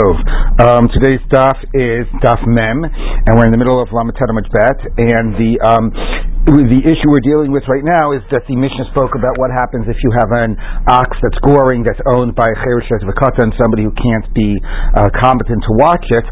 Um, today's daf is daf mem, and we're in the middle of Lamatada Bet, and the um, the issue we're dealing with right now is that the Mishnah spoke about what happens if you have an ox that's goring that's owned by a cherishet v'kata and somebody who can't be uh, competent to watch it.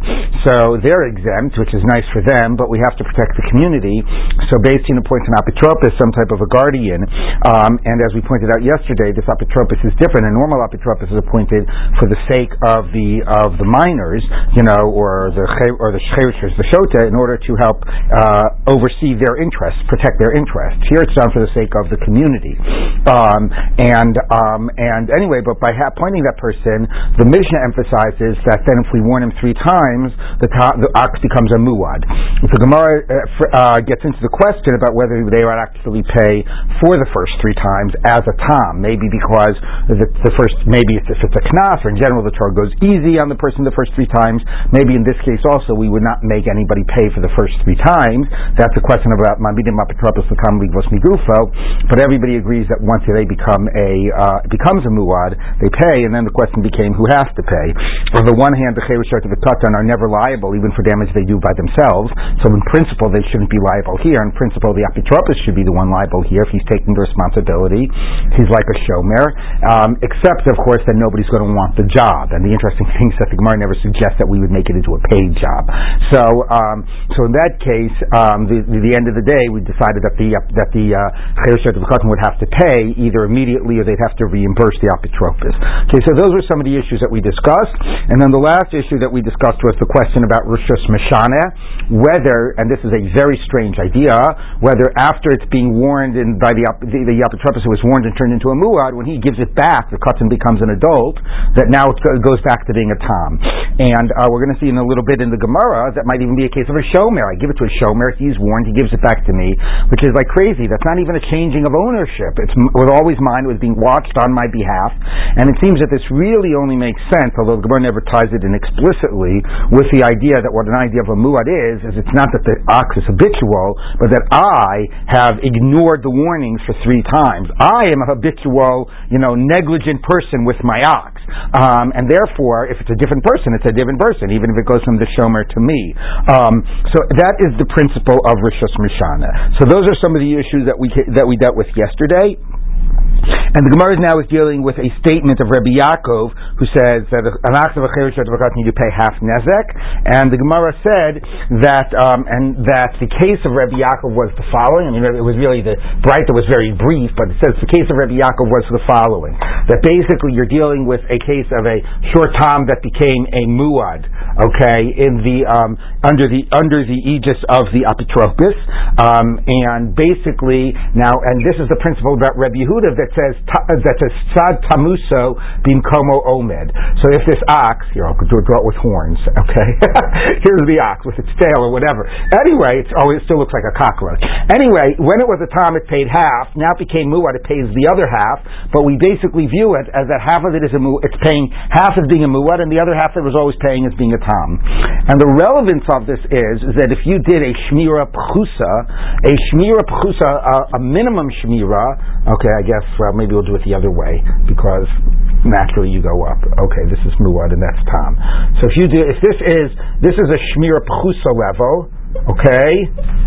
So they're exempt, which is nice for them, but we have to protect the community. So Beis Din appoints an apotropos, some type of a guardian, um, and as we pointed out yesterday, this apotropos is different. A normal apotropos is appointed for the sake of the of the minors, you know, or the or the the shota, in order to help uh, oversee their interests protect their interests. Here it's done for the sake of the community. Um, and um, and anyway, but by ha- pointing that person, the Mishnah emphasizes that then if we warn him three times, the, ta- the ox becomes a muad. The Gemara uh, uh, gets into the question about whether they would actually pay for the first three times as a tom, maybe because the, the first, maybe if it's a knas, or in general the Torah goes easy on the person the first three times. Maybe in this case also we would not make anybody pay for the first three times. That's a question about mamidim but everybody agrees that once they become a uh, becomes a muad, they pay, and then the question became who has to pay. On the one hand, the cherushot of the katan are never liable even for damage they do by themselves. So in principle, they shouldn't be liable here. In principle, the apotropos should be the one liable here if he's taking the responsibility. He's like a shomer, um, except of course that nobody's going to want the job. And the interesting thing is that the Gemara never suggests that we would make it into a paid job. So, um, so in that case, um, the, the, the end of the day, we decided that the that the chereshet uh, of would have to pay either immediately or they'd have to reimburse the apotropos. Okay, so those were some of the issues that we discussed, and then the last issue that we discussed was the question about rishus mishana, whether and this is a very strange idea, whether after it's being warned in, by the the, the apotropos who was warned and turned into a muad, when he gives it back, the katan becomes an adult. That now it goes back to being a tom, and uh, we're going to see in a little bit in the Gemara that might even be a case of a shomer. I give it to a shomer, he's warned, he gives it back to me, which is like crazy. That's not even a changing of ownership. It's, it was always mine. It was being watched on my behalf. And it seems that this really only makes sense, although the Gemara never ties it in explicitly, with the idea that what an idea of a muad is, is it's not that the ox is habitual, but that I have ignored the warnings for three times. I am a habitual, you know, negligent person with my ox. Um, and therefore, if it's a different person, it's a different person, even if it goes from the shomer to me. Um, so that is the principle of Rishos Mishana. So those are some of the issues that we that we dealt with yesterday. And the Gemara now is dealing with a statement of Rabbi Yaakov who says that an ox of a to pay half nezek. And the Gemara said that um, and that the case of Rabbi Yaakov was the following. I mean, it was really the bright that was very brief, but it says the case of Rabbi Yaakov was the following: that basically you're dealing with a case of a short tom that became a muad, okay, in the um, under the under the aegis of the apotropos, um, and basically now, and this is the principle about Rabbi Yehuda that says uh, that says sad tamuso bim komo omed. So if this ox, here I'll draw it with horns, okay? Here's the ox with its tail or whatever. Anyway, it's, oh, it still looks like a cockroach. Anyway, when it was a time it paid half, now it became muad, it pays the other half, but we basically view it as that half of it is a mu, it's paying half as being a muad, and the other half that was always paying as being a tam. And the relevance of this is, is that if you did a shmira pchusa, a shmira pchusa, a, a minimum shmira, okay, I guess, well, maybe we'll do it the other way because naturally you go up. Okay, this is muad and that's tam. So if you do, if this is this is a shmira pchusa level, okay,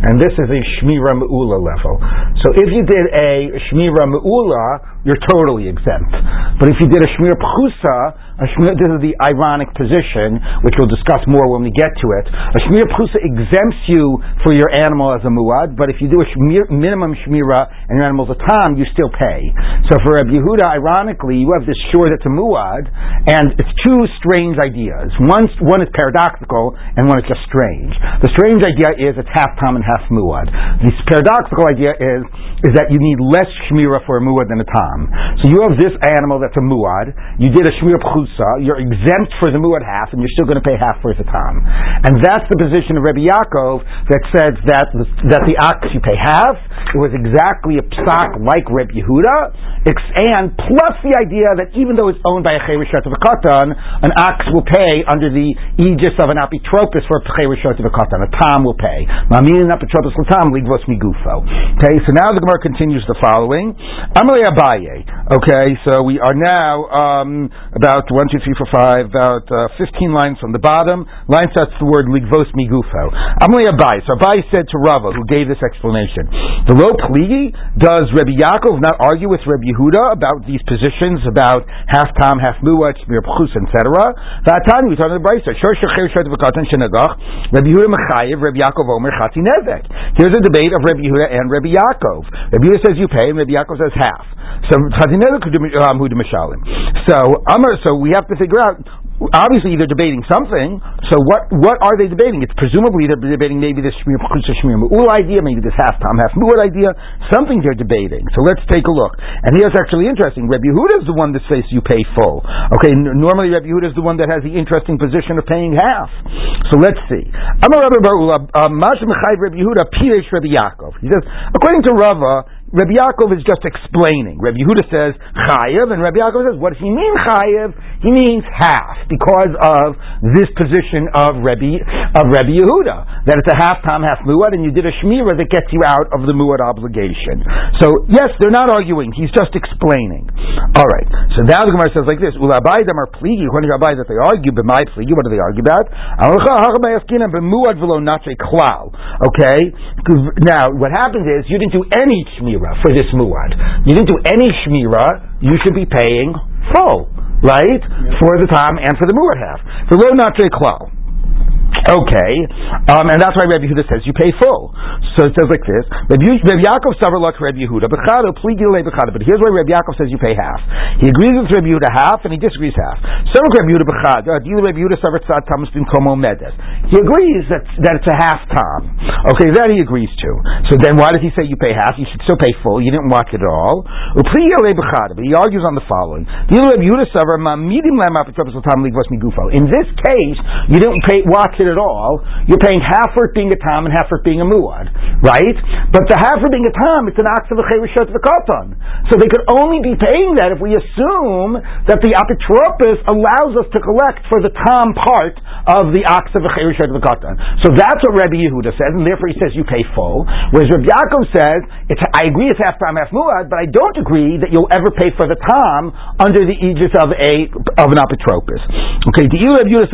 and this is a shmira meula level. So if you did a shmira meula, you're totally exempt. But if you did a shmira pchusa, this is the ironic position, which we'll discuss more when we get to it. A shmira pchusa exempts you for your animal as a muad, but if you do a shmir, minimum shmira and your animal's a Tom, you still pay. So for Rabbi Yehuda, ironically, you have this shore that's a muad, and it's two strange ideas. One, one is paradoxical, and one is just strange. The strange idea is it's half Tom and half muad. The paradoxical idea is is that you need less shmira for a muad than a tam. So you have this animal that's a muad. You did a shmira pchusa. You're exempt for the muad half, and you're still going to pay half for the tam. And that's the position of Rabbi Yaakov that says that the, that the ox you pay half. It was exactly a psak like Rabbi Yehuda, and plus the idea that even though it's owned by a cherishat of a katan, an ox will pay under the aegis of an apotropos for a cherishat of a katan. A tam will pay. Okay, so now the Gemara continues the following. Amalei Abaye. Okay, so we are now um, about one, two, three, four, five, about uh, 15 lines from the bottom. Line starts the word ligvos migufo. Amalei Abaye. So Abaye said to Rava, who gave this explanation, the low pligi, does Rabbi Yaakov not argue with Rabbi Yehuda about these positions, about half tam, half muat, shmir pchus, etc.? V'atani, we talk in the Brisa, shor shechir shor devakatan shenagach, Rabbi Yehuda mechayev, Rabbi Yaakov omer chatzi nezek. Here's a debate of Rabbi Yehuda and Rabbi Yaakov. Rabbi Yehuda says you pay, and Rabbi Yaakov says half. So um, So so we have to figure out. Obviously, they're debating something. So what what are they debating? It's presumably they're debating maybe this shmir shmir mu'ul idea, maybe this half tam half mu'ul idea. Something they're debating. So let's take a look. And here's actually interesting. Rabbi Yehuda is the one that says you pay full. Okay, n- normally Rabbi Yehuda is the one that has the interesting position of paying half. So let's see. Amar Rabbi Barula, uh, Mash Rabbi Yehuda, Piresh Rabbi Yaakov. He says, according to Rava, Rabbi Yaakov is just explaining. Rabbi Yehuda says chayev, and Rabbi Yaakov says, what does he mean chayev? He means half because of this position of Rabbi of Rabbi Yehuda that it's a half time half muad, and you did a shmira that gets you out of the muad obligation. So yes, they're not arguing. He's just explaining. All right. So now the Gemara says like this: Ulabai them are pligi. To Rabbi, that they argue b'may pligi. What do they argue about? Okay. Now what happens is you didn't do any shmira for this muad. You didn't do any shmira, you should be paying full, right? For the time and for the muad half. The lo natre klal. Okay, um, and that's why Rabbi Yehuda says you pay full. So it says like this: Rabbi, Rabbi Yaakov savar like Rabbi Yehuda, but here's why Rabbi Yaakov says you pay half. He agrees with Rabbi Yehuda half, and he disagrees half. So Rabbi Yehuda b'chad, uh, Rabbi Yehuda savar tzad tamus komo medes. He agrees that that it's a half tam. Okay, that he agrees to. So then why does he say you pay half? You should still pay full. You didn't watch it at all. But he argues on the following: In this case, you didn't pay watch it at all, you're paying half for it being a tam and half for it being a muad, right? But the half for being a tam, it's an ox of a v'katan. So they could only be paying that if we assume that the apotropis allows us to collect for the tam part of the ox of a v'katan. So that's what Rabbi Yehuda says, and therefore he says you pay full. Whereas Rabbi Yaakov says, I agree it's half tam, half muad, but I don't agree that you'll ever pay for the tam under the aegis of a of an apotropis. Okay, the Rabbi Yehuda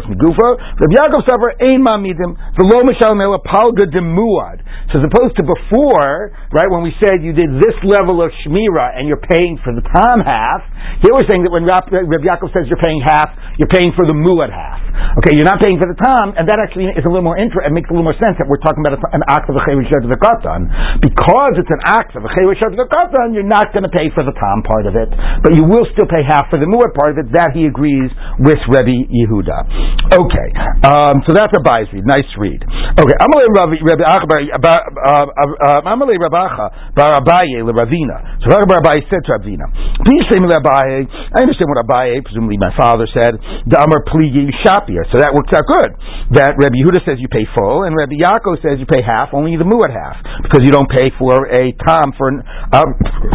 says, migufa. Rabbi Yaakov Savar ein mamidim v'lo mishal mela palga demuad. So as opposed to before, right, when we said you did this level of shmira and you're paying for the tam half, here we're saying that when Rabbi Yaakov says you're paying half, you're paying for the muad half. Okay, you're not paying for the tam, and that actually is a little more inter- it makes a little more sense that we're talking about an act of a chevishat of the katan. Because it's an act of a chevishat of the katan, you're not going to pay for the tam part of it, but you will still pay half for the muad part of it. That he agrees with Rabbi Yehuda. Okay, um, so that's a bias read. Nice read. Okay, Amalei Rabbi Achabar uh, uh, Amalei Rabacha Bar Abaye Ravina. So Bar Abaye said to Ravina, "Please say me Abaye. I understand what Abaye, presumably my father, said. The Amar Pligi Shapir. So that works out good. That Rabbi Yehuda says you pay full, and Rabbi Yaakov says you pay half, only the muad half, because you don't pay for a tam for um,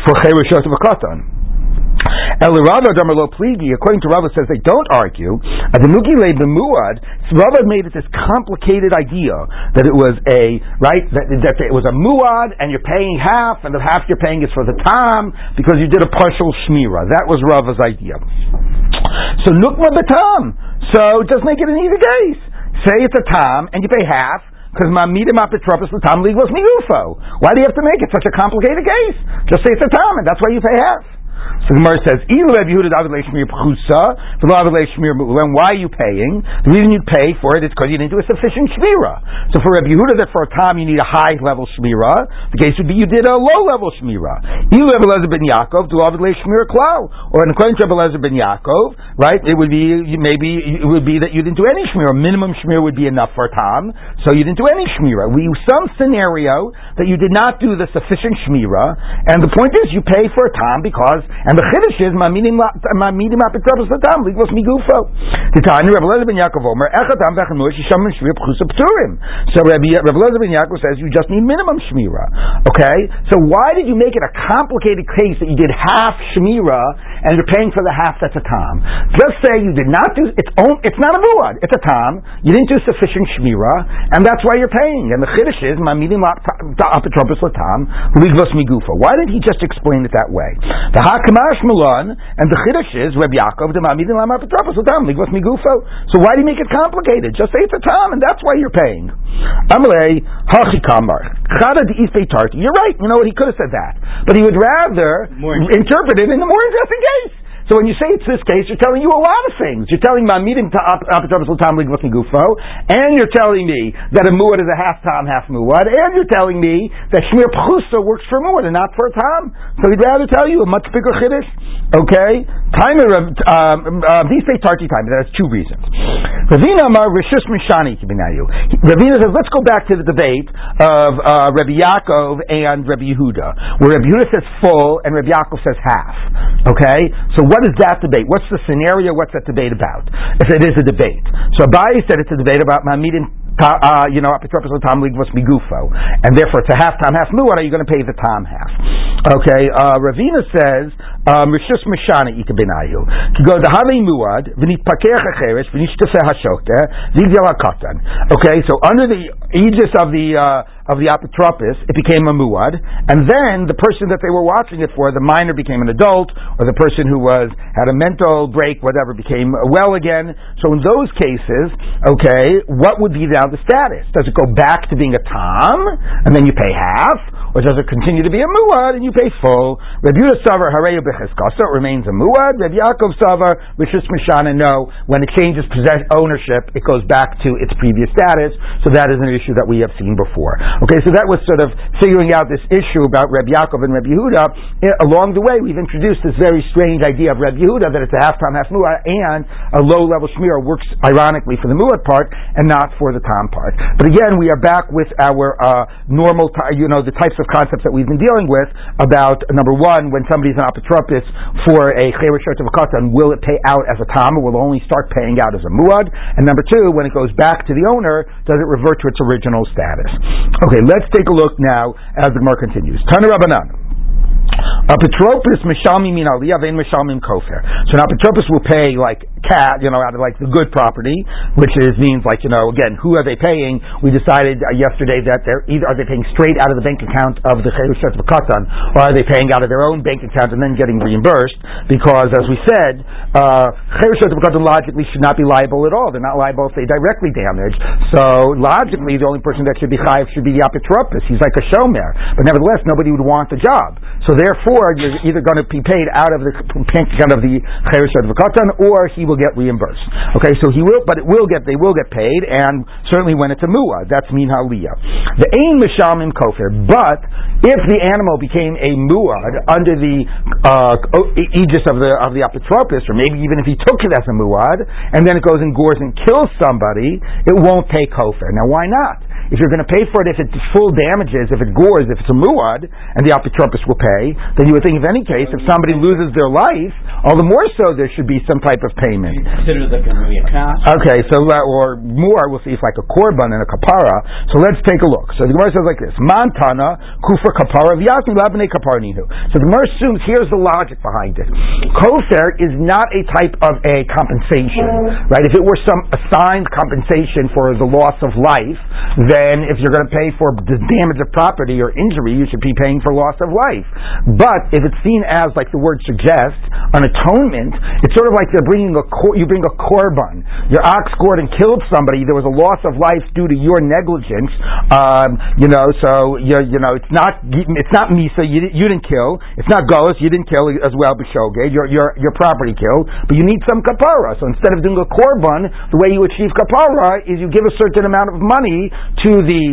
for cherushot of a katan. Elirava Damarlo Pligi, according to Rava, says they don't argue. Ademugile Bemuad, Rava made it this complicated idea that it was a, right, that, that it was a muad and you're paying half and the half you're paying is for the tam because you did a partial shmira. That was Rava's idea. So Nukma Batam. So just make it an easy case. Say it's a tam and you pay half because mamidim apitropis l'tam ligos miyufo. Why do you have to make it such a complicated case? Just say it's a tam, and that's why you pay half. So the Gemara says, "Ilu Rabbi Yehuda David Leishmir Pchusa, the law of why are you paying? The reason you pay for it is because you didn't do a sufficient shmira. So for Rabbi Yehuda, that for a time you need a high level shmira. The case would be you did a low level shmira. Ilu Lezer ben Yaakov, Leishmir Klau, or according to Lezer ben Yaakov, right? It would be maybe it would be that you didn't do any shmira. Minimum shmira would be enough for a time, so you didn't do any shmira. We use some scenario that you did not do the sufficient shmira, and the point is you pay for a time because and the chiddush is mamidim apitrabus latam ligvos migufo. Titani Rabbi Lezer ben Yaakov Omer Echatam Bechanur Shisham Shmir Pchusa Pturim. So Rabbi Rabbi Lezer ben Yaakov says you just need minimum shmira. Okay, so why did you make it a complicated case that you did half shmira and you're paying for the half that's a tam? Just say you did not do it's own, it's not a muad, it's a tam. You didn't do sufficient shmira, and that's why you're paying. And the chiddush is mamidim apotropos latam ligvos migufa. Why didn't he just explain it that way? The hakamash and the chiddush is Rabbi Yaakov the mamidim apotropos latam ligvos migufa. Gufo. So why do you make it complicated? Just say it's a Tom, and that's why you're paying. Amalei Hachi Kamar Chada Tarti. You're right. You know what? He could have said that, but he would rather interpret it in a more interesting case. So when you say it's this case, you're telling you a lot of things. You're telling me meeting gufo, and you're telling me that a muad is a half tam, half muad, and you're telling me that shmir pchusa works for muad and not for a tam. So he'd rather tell you a much bigger chiddush. Okay, time of um, uh, these say tarti time. That's two reasons. Ravina Amar Rishus Mishani Kibinayu. Ravina says, let's go back to the debate of uh, Rabbi Yaakov and Rabbi Yehuda, where Rabbi Yehuda says full and Rabbi Yaakov says half. Okay, so what is that debate? What's the scenario? What's that debate about? If it is a debate. So Abaye said it's a debate about Ma'amidim uh, you know, apotropos tam must be gufo, and therefore it's a half time, half muad. Are you going to pay the tam half? Okay, uh, Ravina says um, rishus mishana ikabinayu. To go the hali muad v'nit pakeach acheres hashokte zigzal hakatan. Okay, so under the aegis of the uh, of the apotropos, it became a muad, and then the person that they were watching it for, the minor became an adult, or the person who was had a mental break, whatever, became well again. So in those cases, okay, what would be the, the status? Does it go back to being a tam, and then you pay half, or does it continue to be a muad and you pay full? Reb Yehuda Savar Hareyu Becheskasa, it remains a muad. Reb Yaakov Savar Rishus Mishana, no, when it changes possess- ownership, it goes back to its previous status. So that is an issue that we have seen before. Okay, so that was sort of figuring out this issue about Reb Yaakov and Reb Yehuda. Along the way, we've introduced this very strange idea of Reb Yehuda that it's a half time, half muad, and a low level shmir works ironically for the muad part and not for the tam part. But again, we are back with our uh, normal, you know, the types of concepts that we've been dealing with about number one, when somebody's an apotropos for a chayr shirt of a katan, will it pay out as a tam, or will it only start paying out as a muad? And number two, when it goes back to the owner, does it revert to its original status? Okay, let's take a look now as the Gemara continues. Tana Rabbanan. Apotropos mishalmi min aliyah vein mishalmim kofer. So an apotropos will pay like cat, you know, out of like the good property, which is means like you know, again, who are they paying? We decided uh, yesterday that they're either are they paying straight out of the bank account of the cherushot katan, or are they paying out of their own bank account and then getting reimbursed? Because as we said, cherushot uh, katan logically should not be liable at all. They're not liable if they directly damage. So logically, the only person that should be chayiv should be the apotropos. He's like a shomer, but nevertheless, nobody would want the job. So therefore, you're either going to be paid out of the account of the Cheresh Advokatan, or he will get reimbursed. Okay, so he will, but it will get, they will get paid, and certainly when it's a muah, that's min haliyah. The ain in kofir, but if the animal became a muad under the uh, aegis of the of the apotropos, or maybe even if he took it as a muad, and then it goes and gores and kills somebody, it won't take kofir. Now, why not? If you're going to pay for it, if it's full damages, if it gores, if it's a muad, and the apotropos will pay, then you would think, in any case, if somebody loses their life, all the more so there should be some type of payment. You Consider the Okay, so uh, or more, we'll see if like a korban and a kapara. So let's take a look. So the Gemara says like this: Montana kufa kapara v'yasni labnei kaparninu. So the Gemara assumes here's the logic behind it. Kosher is not a type of a compensation, right? If it were some assigned compensation for the loss of life, then if you're going to pay for the damage of property or injury, you should be paying for loss of life. But if it's seen as, like the word suggests, an atonement, it's sort of like they're bringing a cor- you bring a korban. Your ox gored and killed somebody. There was a loss of life due to your negligence. Um, you know, so you you know it's not it's not misa. You, you didn't kill. It's not goes. You didn't kill as well. B'shogeg. Your your your property killed. But you need some kapara. So instead of doing a korban, the way you achieve kapara is you give a certain amount of money to the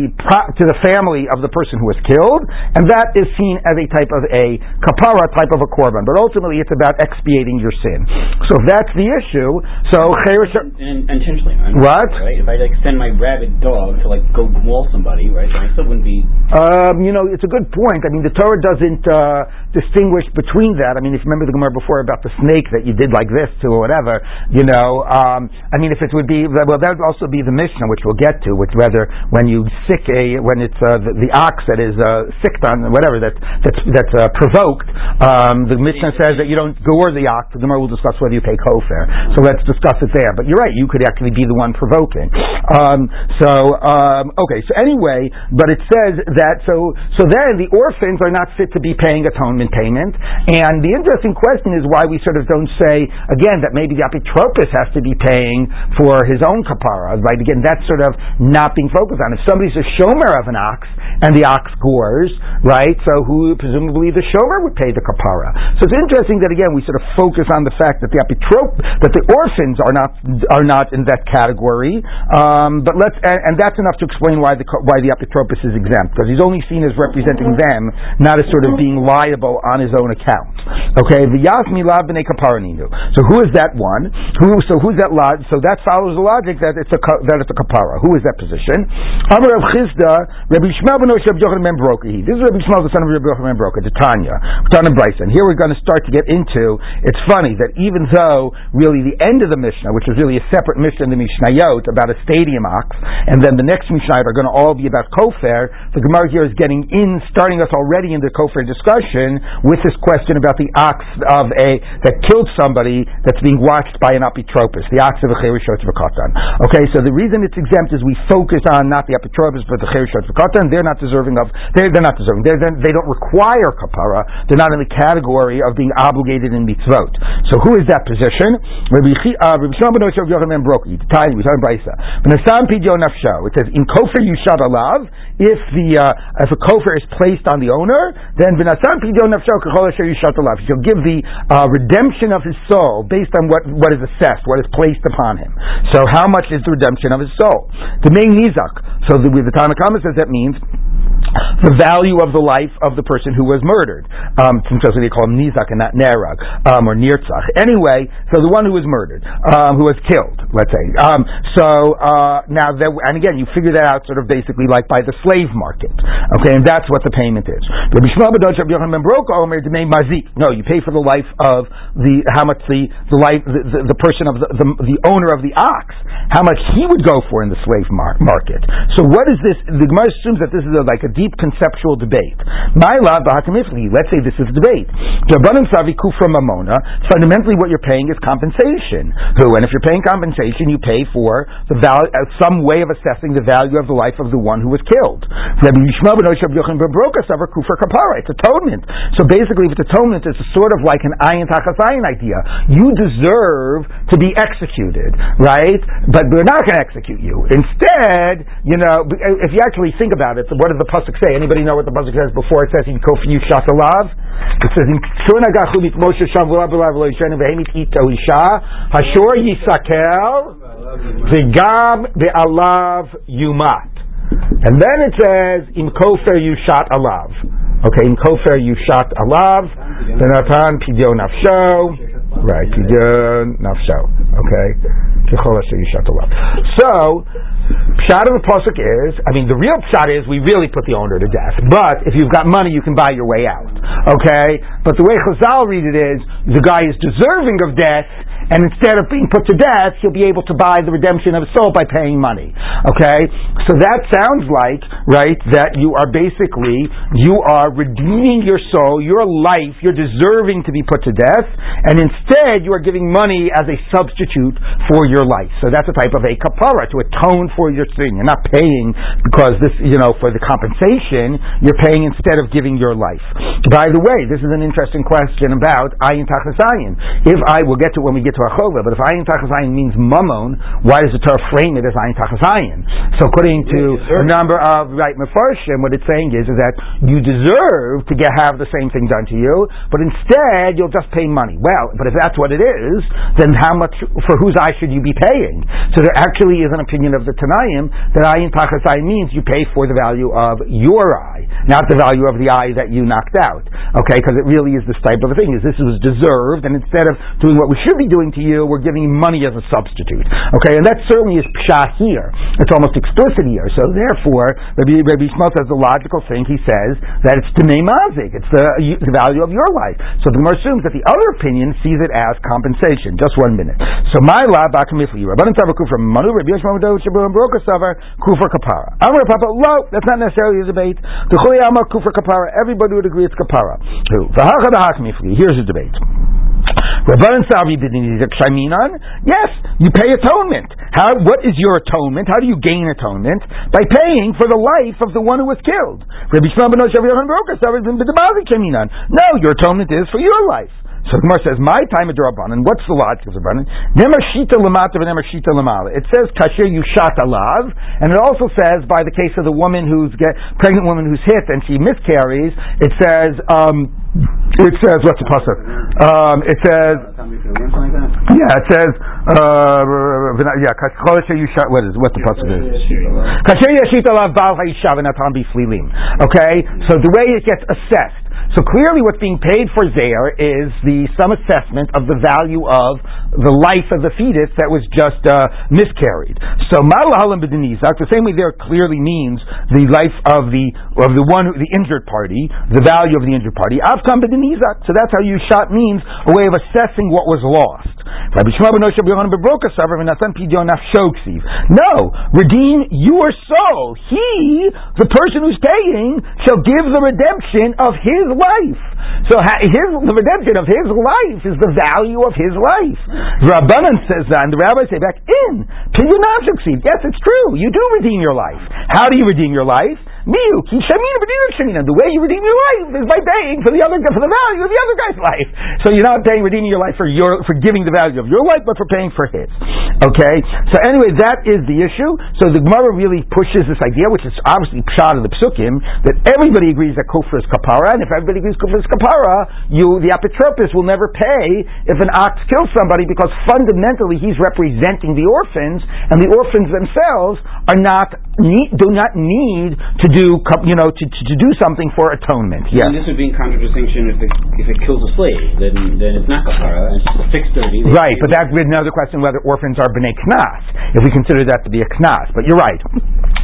to the family of the person who was killed, and that is seen as a type of a kapara, type of a korban. But ultimately, it's about expiating your sin. So if that's the issue, so and, intentionally. What? Right? If I like send my rabid dog to like go maul somebody, right? I still wouldn't be. Um, you know, it's a good point. I mean, the Torah doesn't uh, distinguish between that. I mean, if you remember the Gemara before about the snake that you did like this to or whatever, you know, um, I mean, if it would be well, that would also be the Mishnah, which we'll get to, which whether when you sick a when it's uh, the, the, ox that is uh, sicked on whatever that that's that's uh, provoked, um, the Mishnah says that you don't gore the ox. The Gemara will discuss whether you pay kofar. So let's discuss it there. But you're right, you could actually be the one provoking. Um, so um, okay, so anyway, but it says that so so then the orphans are not fit to be paying atonement payment. And the interesting question is why we sort of don't say again that maybe the apotropos has to be paying for his own kapara. Right? Again, that's sort of not being focused on. If somebody's a shomer of an ox and the ox gores, right? So who presumably the shomer would pay the kapara. So it's interesting that again we sort of focus on the fact that the apitrop that the orphans are not are not in that category. Um, but let's and, and, that's enough to explain why the why the apotropos is exempt because he's only seen as representing them, not as sort of being liable on his own account. Okay, the yasmi lav b'nei kaparaninu. So who is that one? Who so who's that lad? So that follows the logic that it's a that it's a kapara. Who is that position? Amar of Chisda, Rabbi Shmuel ben Rabbi Yochanan ben Brokahi. This is Rabbi Shmuel, the son of Rabbi Yochanan ben Broka, the Tanya, Tanya Bryson. Here we're going to start to get into. It's funny that even though really the end of the Mishnah, which is really a separate Mishnah in the Mishnayot about a stadium ox, and then the next Mishnayot are going to all be about kofar. The Gemara here is getting in, starting us already in the kofar discussion with this question about the ox of a that killed somebody that's being watched by an apotropos, the ox of a cherishot v'katan. Okay, so the reason it's exempt is we focus on not the apotropos but the cherishot v'katan. They're not deserving of. They're, they're not deserving. They're, they're, they do not require kapara. They're not in the category of being obligated in mitzvot. So who is that position? Rabbi Shimon ben Yosef Yochanan Broki. The time we talking Brisa. Nafsho. It says in kofer yushad alav. If the uh, if a kofer is placed on the owner, then b'nasam pidyon nafsho kachol asher yushad alav. He'll give the uh, redemption of his soul based on what what is assessed, what is placed upon him. So how much is the redemption of his soul? The main nizak. So the, the Tanna Kamma says that means the value of the life of the person who was murdered. Um, since they call him Nizak and not Nerag um, or Nirtzach. Anyway, so the one who was murdered, um, who was killed, let's say. Um, so uh, now, that, and again, you figure that out sort of basically like by the slave market. Okay, and that's what the payment is. No, you pay for the life of the how much the the life the, the, the person of the, the, the owner of the ox, how much he would go for in the slave mar- market. So what is this? The Gemara assumes that this is a, like a deep conceptual debate. My love, let's say this is a debate. Mamona, fundamentally what you're paying is compensation. Who, and if you're paying compensation, you pay for the value, uh, some way of assessing the value of the life of the one who was killed. It's atonement. So basically, if it's atonement, it's sort of like an ayin tachasayin idea. You deserve to be executed, right? But we're not going to execute you. Instead, you know, if you actually think about it, what does the pasuk say? Anybody know what the pasuk says before it says in kofi shatalav? It says in Shuna gachumit Moshe shav v'lav v'hemit ito isha hashor yisakel v'gam ve'alav yumat. And then it says in kofer yushat alav. Okay, in kofer yushat alav. Benatan pidyo nafsho. Right, pidyon nafsho. Okay, Yushat Alav. so Pshat of the pasuk is, I mean, the real pshat is we really put the owner to death. But if you've got money, you can buy your way out. Okay, but the way Chazal read it is, the guy is deserving of death, and instead of being put to death, he'll be able to buy the redemption of his soul by paying money. Okay, so that sounds like right that you are basically you are redeeming your soul, your life, you're deserving to be put to death, and instead you are giving money as a substitute for your life. So that's a type of a kapara to atone for your sin. You're not paying because this, you know, for the compensation. You're paying instead of giving your life. By the way, this is an interesting question about ayin tachasayin. If I will get to when we get to but if ayin tachasayin means mammon, why does the Torah frame it as ayin tachasayin? So according to a number of right mefarshim, what it's saying is, is that you deserve to get have the same thing done to you, but instead you'll just pay money. Well, but if that's what it is, then how much for whose eye should you be paying? So there actually is an opinion of the Tanaim that ayin pachas ayin means you pay for the value of your eye, not the value of the eye that you knocked out. Okay, because it really is this type of a thing. Is this was deserved, and instead of doing what we should be doing to you, we're giving you money as a substitute. Okay, and that certainly is pshat here. It's almost explicit here. So therefore, Rabbi, Rabbi Shmuel says the logical thing. He says that it's Dnei Mazik. It's the, uh, the value of your life. So the Gemara assumes that the other opinion sees it as compensation. Just one minute. So my la bakamifli. Rabbanan Savar Kufra Manu Rabbi Yishmael Dov Shabu Broka Savar Kufra Kapara. Amar Papa Lo. That's not necessarily a debate. The Chuli Amar Kufra Kapara. Everybody would agree it's Kapara. Here's a debate. Yes, you pay atonement. How? What is your atonement? How do you gain atonement? By paying for the life of the one who was killed. No, your atonement is for your life. So the Gemara says, "My time of drabanan." What's the logic of drabanan? Nemer shita lamata v'nemer shita lamala. It says kasher you shot alav, and it also says by the case of the woman who's get, pregnant woman who's hit and she miscarries. It says. Um, it says what's the pasuk? Um, it says yeah, it says uh, yeah. Kasher you. What is what the pasuk is? Kasher yashit alav bal ha'isha v'natan biflilim. Okay, so the way it gets assessed. So clearly, what's being paid for there is the some assessment of the value of the life of the fetus that was just uh, miscarried. So malahalim b'denizak, the same way there clearly means the life of the of the one the injured party, the value of the injured party. Avkam b'denizak. So that's how you shot means a way of assessing what was lost. No, redeem your soul. He, the person who's paying, shall give the redemption of his life. So his, the redemption of his life is the value of his life. Rabbanan says that, and the rabbis say back in, not succeed. Yes, it's true. You do redeem your life. How do you redeem your life? The way you redeem your life is by paying for the other for the value of the other guy's life. So you're not paying redeeming your life for your for giving the value of your life, but for paying for his. Okay. So anyway, that is the issue. So the Gemara really pushes this idea, which is obviously pshat of the psukim, that everybody agrees that kufr is kapara, and if everybody agrees kufr is kapara, you the apotropis will never pay if an ox kills somebody because fundamentally he's representing the orphans, and the orphans themselves are not do not need to do, you know, to, to do something for atonement. Yes. And this would be in contradistinction if it, if it kills a slave, then, then it's not kapara, it's a fixed dirty. Right, but that would another question whether orphans are b'nei knas, if we consider that to be a knas. But you're right.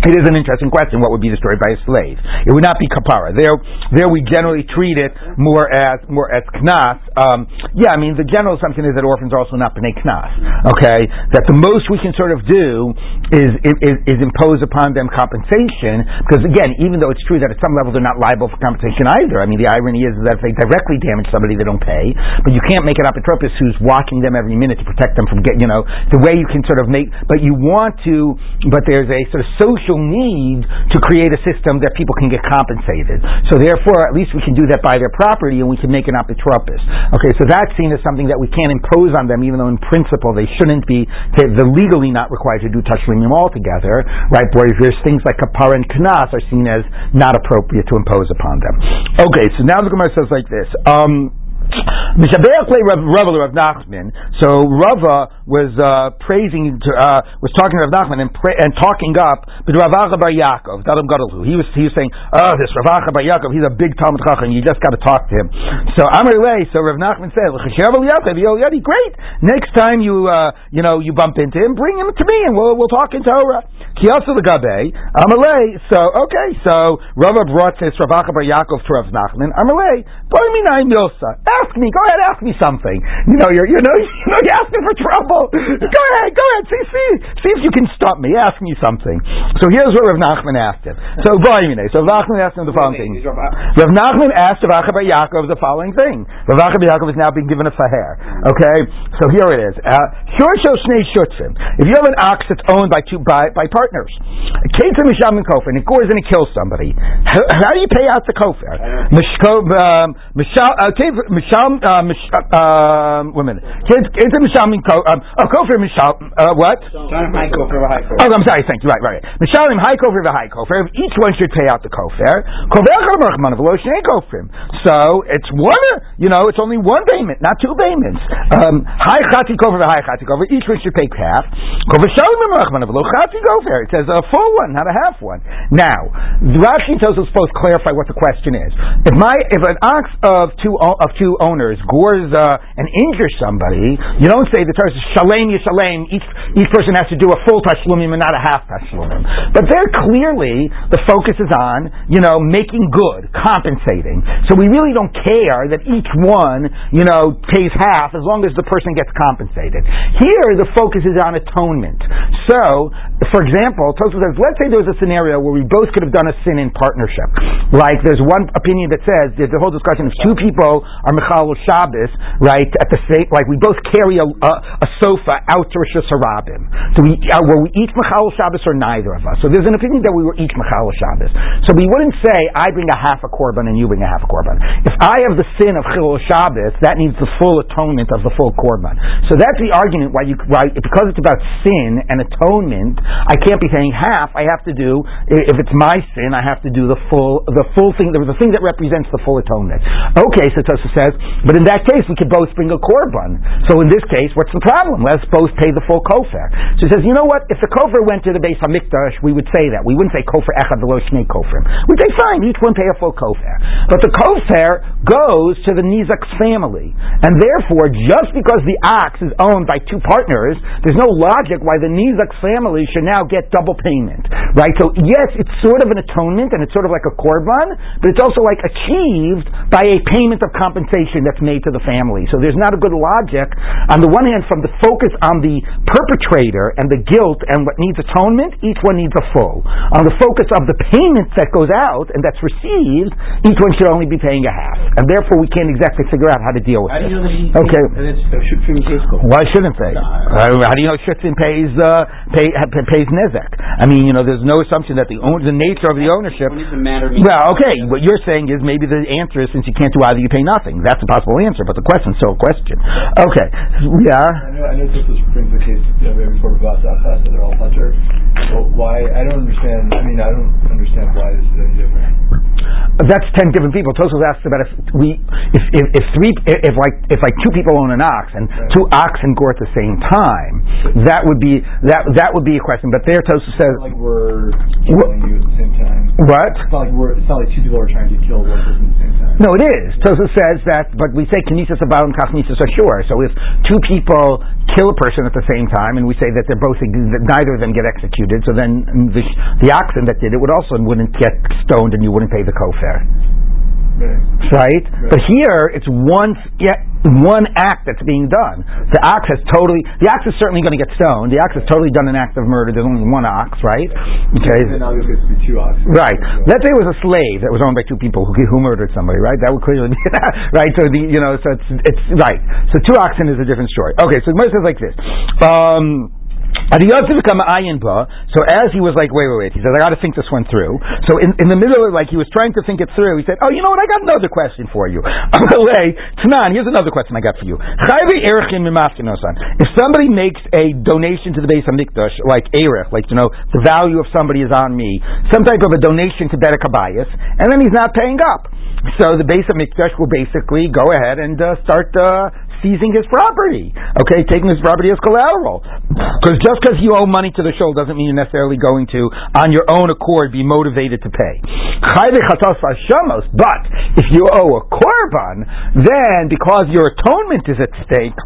It is an interesting question. What would be destroyed by a slave? It would not be kapara. There, there we generally treat it more as more as knas. Um, yeah, I mean the general assumption is that orphans are also not b'nei knas. Okay, that the most we can sort of do is is, is impose upon them compensation because again even though it's true that at some level they're not liable for compensation either. I mean, the irony is that if they directly damage somebody, they don't pay. But you can't make an apotropis who's watching them every minute to protect them from getting, you know, the way you can sort of make, but you want to, but there's a sort of social need to create a system that people can get compensated. So therefore, at least we can do that by their property and we can make an apotropis. Okay, so that's seen as something that we can't impose on them, even though in principle they shouldn't be, they're legally not required to do tashlimim altogether, right? Whereas there's things like kapara and knas are seen as not appropriate to impose upon them. Okay, so now the Gemara says like this. Um, Rava Rav Nachman. So Rava was uh, praising, uh, was talking to Rav Nachman and, pra- and talking up, but Rav Acha Bar Yaakov, Dadam Gadolu. He was he was saying, oh, this Rav Bar Yaakov, he's a big Talmud Chacham. You just got to talk to him. So Amar Lei. So Rav Nachman said, great. Next time you uh, you know you bump into him, bring him to me and we'll we'll talk in Torah. Kiyasa the Gabe. Amalei. So okay. So Rava brought this Rav Acha Bar Yaakov to Rav Nachman. Amalei. Milsa. Ask me. Go ahead. Ask me something. You know, you're, you know, you know, you're asking for trouble. Go ahead. Go ahead. See, see, see if you can stop me. Ask me something. So here's what Rav Nachman asked him. So, so Rav Nachman asked him the following thing. Rav Nachman asked Rav Acha Bar Yaakov the following thing. Rav Acha Bar Yaakov is now being given a faher. Okay. So here it is. Uh, if you have an ox that's owned by two by by part partners. Ketzim Misham and Kofar, and it goes and it kills somebody. How, how do you pay out the Kofar? Um, Misham, uh, uh, a. Ketzim Misham and Kofar, um, oh, Kofar Misham, uh, what? Oh, I'm sorry, thank you, right, right. Mishalim High Kofar the High Kofar, each one should pay out the Kofar. So it's one, you know, it's only one payment, not two payments. Um, high Chati Kofar the High Chati Kofar, each one should pay half. It says a full one, not a half one. Now, Rashi tells us both clarify what the question is. If my if an ox of two of two owners uh, and injures somebody, you don't say the Torah says shalem yishalem. Each each person has to do a full tashlumim and not a half tashlumim. But there clearly the focus is on you know making good, compensating. So we really don't care that each one you know pays half as long as the person gets compensated. Here the focus is on atonement. So, for example, Tosfos says, let's say there was a scenario where we both could have done a sin in partnership. Like there's one opinion that says there's a whole discussion if two people are Michal Shabbos, right? At the same, like we both carry a, a, a sofa out to reshus harabim. Do we uh, were we each Michal Shabbos or neither of us? So there's an opinion that we were each Michal Shabbos. So we wouldn't say I bring a half a korban and you bring a half a korban. If I have the sin of Chilul Shabbos, that needs the full atonement of the full korban. So that's the argument why you why because it's about sin and atonement, I can't be saying half. I have to do if it's my sin, I have to do the full the full thing. There was the thing that represents the full atonement. Okay, so Tosa says, but in that case, we could both bring a korban. So in this case, what's the problem? Let's both pay the full kofar. So he says, you know what? If the kofar went to the Beis Hamikdash, we would say that. We wouldn't say kofar echad v'lo shnei. We'd say fine, each one pay a full kofar. But the kofar goes to the nizak's family, and therefore, just because the ox is owned by two partners, there's no logic why the Nizak family should now get double payment. Right? So yes, it's sort of an atonement and it's sort of like a korban, but it's also like achieved by a payment of compensation that's made to the family. So there's not a good logic on the one hand from the focus on the perpetrator and the guilt and what needs atonement, each one needs a full. On the focus of the payment that goes out and that's received, each one should only be paying a half. And therefore we can't exactly figure out how to deal with it. Okay. Why shouldn't they? Uh, how do you know Shutzin pays uh, pay, pays nezek? I mean, you know, there's no assumption that the own, the nature of the ownership. Well, okay, what you're saying is maybe the answer is since you can't do either, you pay nothing. That's a possible answer, but the question's still a question. Okay, yeah. I know, I know this brings the case you know, before about Achas, that they're all hunter. But why? I don't understand. I mean, I don't understand why this is any different. That's ten different people. Tosos asked about if we, if, if, if three, if like if like two people own an ox and right. two oxen gore at the same time, that would be that that would be a question. But there, Tosa says like we're killing you at the same time. What? It's not like we're. It's not like two people are trying to kill one person at the same time. No, it is. Tosa says that, but we say kinesis about and kachnisis sure. So if two people kill a person at the same time, and we say that they're both that neither of them get executed, so then the, the oxen that did it would also wouldn't get stoned, and you wouldn't pay the kofar. Right. But here it's one yeah, one act that's being done. The ox has totally the ox is certainly going to get stoned. The ox has totally done an act of murder. There's only one ox, right? Okay. And now there's be two oxen. Right. Let's say it was a slave that was owned by two people who who murdered somebody, right? That would clearly be right. So the you know so it's it's right. So two oxen is a different story. Okay. So the says like this. Um, so as he was like, wait, wait, wait, he said, I got to think this one through. So in, in the middle of like he was trying to think it through, he said, oh, you know what? I got another question for you. Tanan, here's another question I got for you. If somebody makes a donation to the Beis Hamikdash, like Erech, like you know, the value of somebody is on me, some type of a donation to Bedek HaBayis, and then he's not paying up. So the Beis Hamikdash will basically go ahead and uh, start uh, seizing his property. Okay, taking his property as collateral. Because just because you owe money to the shul doesn't mean you're necessarily going to, on your own accord, be motivated to pay. But if you owe a korban, then because your atonement is at stake,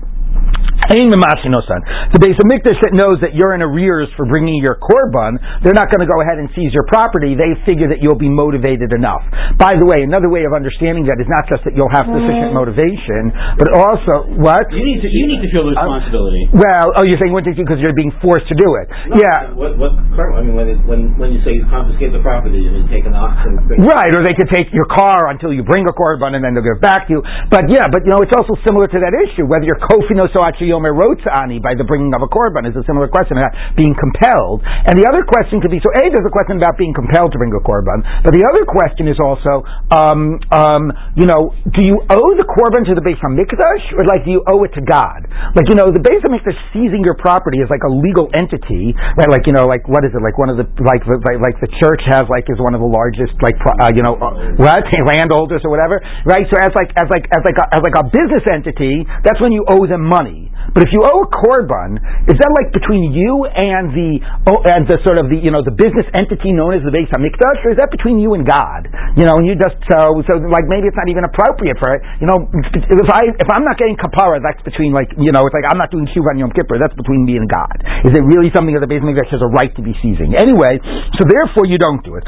the Beis Hamikdash that knows that you're in arrears for bringing your korban, they're not going to go ahead and seize your property. They figure that you'll be motivated enough. By the way, another way of understanding that is not just that you'll have sufficient mm. motivation, but also what you need to you need to feel the responsibility. Uh, well, oh, you're saying what because you're being forced to do it? No, yeah. What, what I mean when it, when when you say you confiscate the property you mean take an ox and right, or they could take your car until you bring a korban and then they'll give it back to you. But yeah, but you know it's also similar to that issue whether you're kofino so Yomer Ani by the bringing of a korban is a similar question about being compelled. And the other question could be so A, there's a question about being compelled to bring a korban, but the other question is also, um, um, you know, do you owe the korban to the Beis Hamikdash or like do you owe it to God? Like you know, the Beis Hamikdash seizing your property is like a legal entity, right? Like you know, like what is it? Like one of the like the, like, the church has like is one of the largest like uh, you know uh, what landholders or whatever, right? So as like as like as like a, as like a business entity, that's when you owe them money money. But if you owe a korban, is that like between you and the oh, and the sort of the you know the business entity known as the Beis Hamikdash, or is that between you and God? You know, and you just so so like maybe it's not even appropriate for it. You know, if I if I'm not getting kapara, that's between like you know it's like I'm not doing shiva on Yom Kippur. That's between me and God. Is it really something that the Beis Hamikdash has a right to be seizing? Anyway, so therefore you don't do it.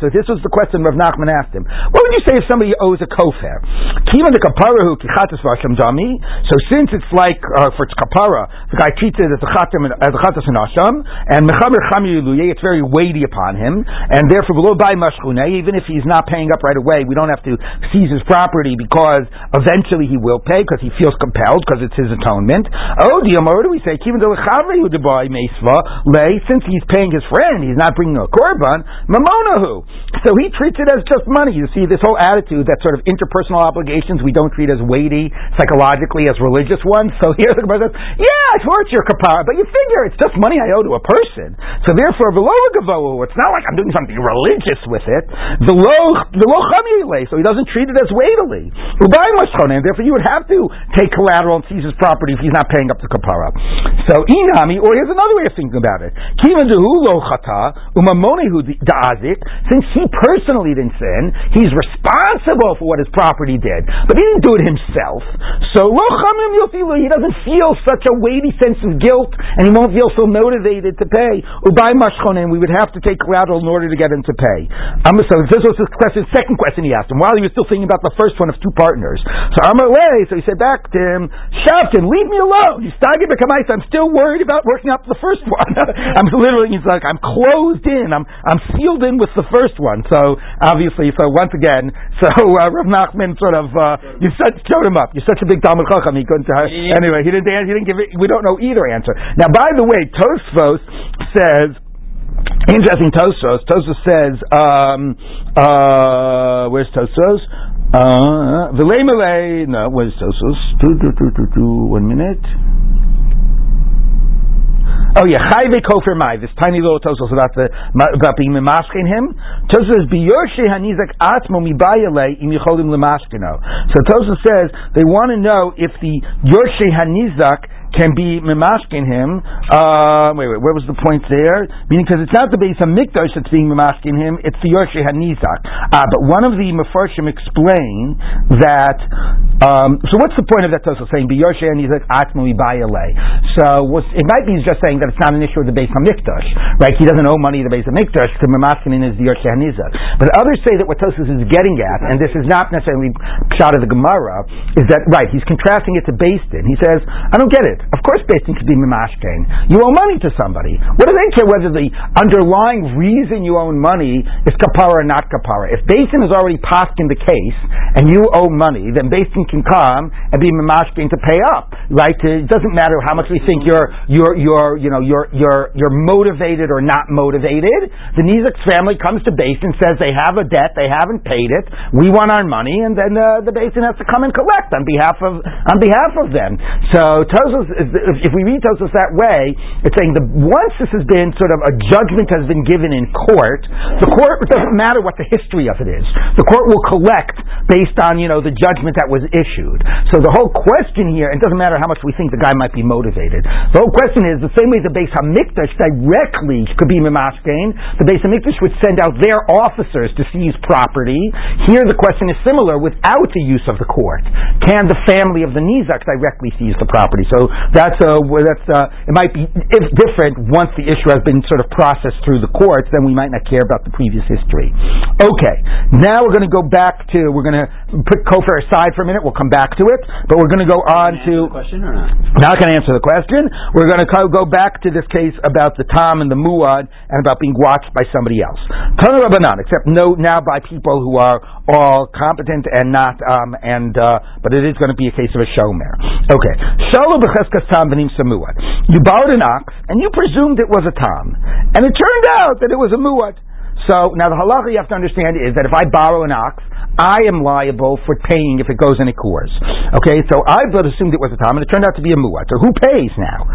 So this was the question Rav Nachman asked him. What would you say if somebody owes a kofer? Even the kapara who kichatas v'ashem dami. So since it's like uh, for its kapara, the guy treats it as a chatam as a chatas and asham, and mechaber chami it's very weighty upon him, and therefore below by mashchune, even if he's not paying up right away, we don't have to seize his property because eventually he will pay because he feels compelled because it's his atonement. Oh, the what do we say? Even though since he's paying his friend, he's not bringing a korban. Mamonahu. So he treats it as just money. You see, this whole attitude that sort of interpersonal obligations obligations we don't treat as weighty psychologically as religious ones. So here the Gemara says, yeah, sure it's your kapara, but you figure it's just money I owe to a person. So therefore, it's not like I'm doing something religious with it. The low, the low so he doesn't treat it as weightily. And therefore, you would have to take collateral and seize his property if he's not paying up the kapara. So inami, or here's another way of thinking about it. Since he personally didn't sin, he's responsible for what his property did. But he didn't do it himself. So he doesn't feel such a weighty sense of guilt, and he won't feel so motivated to pay. Ubai mashchonen, we would have to take collateral in order to get him to pay. So this was his question, second question he asked him, while he was still thinking about the first one of two partners. So Amar so he said back to him, Shavkin, leave me alone. I'm still worried about working up the first one. I'm literally, he's like, I'm closed in. I'm, I'm sealed in with the first one. So obviously, so once again, so uh, Rav Nachman sort of uh, you such, showed him up. You're such a big Talmud Chacham. He couldn't. Uh, anyway, he didn't. He didn't give it. We don't know either answer. Now, by the way, Tosfos says. Interesting Tosfos. Tosfos says, um, uh, where's Tosfos? Uh, no, where's Tosfos? Two, two, two, two, two, one minute. Oh yeah, Chayve Kofer Mai. This tiny little Tosos about the about being mimaskin him. Tosos says Biyorshe Hanizak Atmo Mibayale Im Yicholim Lemaskino. So Tosos says they want to know if the Yorshe Hanizak can be memashkin him. Uh, wait, wait, where was the point there? Meaning, because it's not the Beis Hamikdash that's being memashkin him; it's the yorshe hanizak. Uh, but one of the mefarshim explain that. Um, so, what's the point of that Tosa saying be yorshe hanizak atmui bayale? So, it might be just saying that it's not an issue of the Beis Hamikdash, right? He doesn't owe money to the Beis Hamikdash because memashkin is the yorshe hanizak. But others say that what Tosus is getting at, and this is not necessarily shot of the Gemara, is that right? He's contrasting it to Din. He says, I don't get it. Of course, Beis Din could be mimashkein. You owe money to somebody. What do they care whether the underlying reason you owe money is kapara or not kapara? If Beis Din is already in the case and you owe money, then Beis Din can come and be mimashkein to pay up. Right? It doesn't matter how much we think you're you're you're you know you're you're you're motivated or not motivated. The Nizak's family comes to Beis Din says they have a debt, they haven't paid it. We want our money, and then uh, the Beis Din has to come and collect on behalf of on behalf of them. So Tosos if we read Tosos that way, it's saying that once this has been sort of a judgment has been given in court, the court doesn't matter what the history of it is. The court will collect based on you know the judgment that was issued. So the whole question here, it doesn't matter how much we think the guy might be motivated. The whole question is the same way the Beis Hamikdash directly could be Mimaskein, the Beis Hamikdash would send out their officers to seize property. Here the question is similar without the use of the court. Can the family of the Nizak directly seize the property? So that's uh, that's uh, it might be if different once the issue has been sort of processed through the courts. Then we might not care about the previous history. Okay, now we're going to go back to we're going to put Kofar aside for a minute. We'll come back to it, but we're going to go on to question or not? Not going to answer the question. question. We're going to go back to this case about the Tom and the Muad and about being watched by somebody else. Tana Rabbanan, except no, now by people who are all competent and not, um, and uh, but it is going to be a case of a shomer. Okay, Shalom b'cheskas Tom v'nim samuad. You borrowed an ox and you presumed it was a Tom, and it turned out that it was a Muad. So now the halacha you have to understand is that if I borrow an ox, I am liable for paying if it goes in a course. Okay, so I would assumed it was a time, and it turned out to be a muad. So who pays now?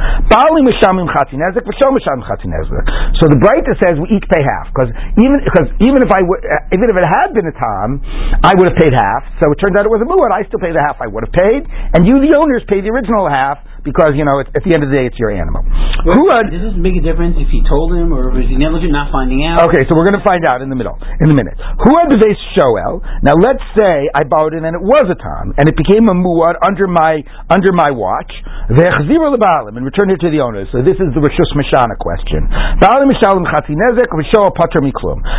So the Breita says we each pay half because even because even if I w- uh, even if it had been a time, I would have paid half. So it turned out it was a muad. I still pay the half I would have paid, and you, the owners, pay the original half because you know at, at the end of the day it's your animal. Who does this make a difference if he told him or was he negligent not finding out? Okay, so we're going to find out in the middle in a minute. Who had the vase shoel? Now let's say I borrowed it and it was a tom and it became a muad under my under my watch. and returned it to the owner. So this is the rishus mishana question.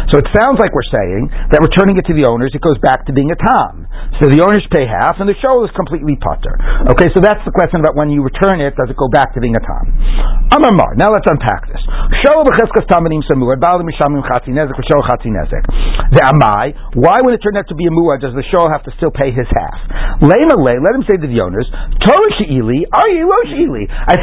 So it sounds like we're saying that returning it to the owners it goes back to being a tom. So the owners pay half and the show is completely putter. Okay, so that's the question about when you return return it, does it go back to a tam? Amar Now let's unpack this. The amai. Why, when it turned out to be a muad, does the show have to still pay his half? Lema Let him say to the owners? I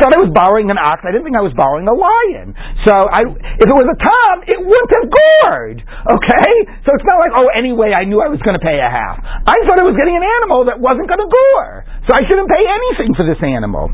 thought I was borrowing an ox. I didn't think I was borrowing a lion. So I, if it was a tam, it wouldn't have gored. Okay, so it's not like oh, anyway, I knew I was going to pay a half. I thought I was getting an animal that wasn't going to gore, so I shouldn't pay anything for this animal.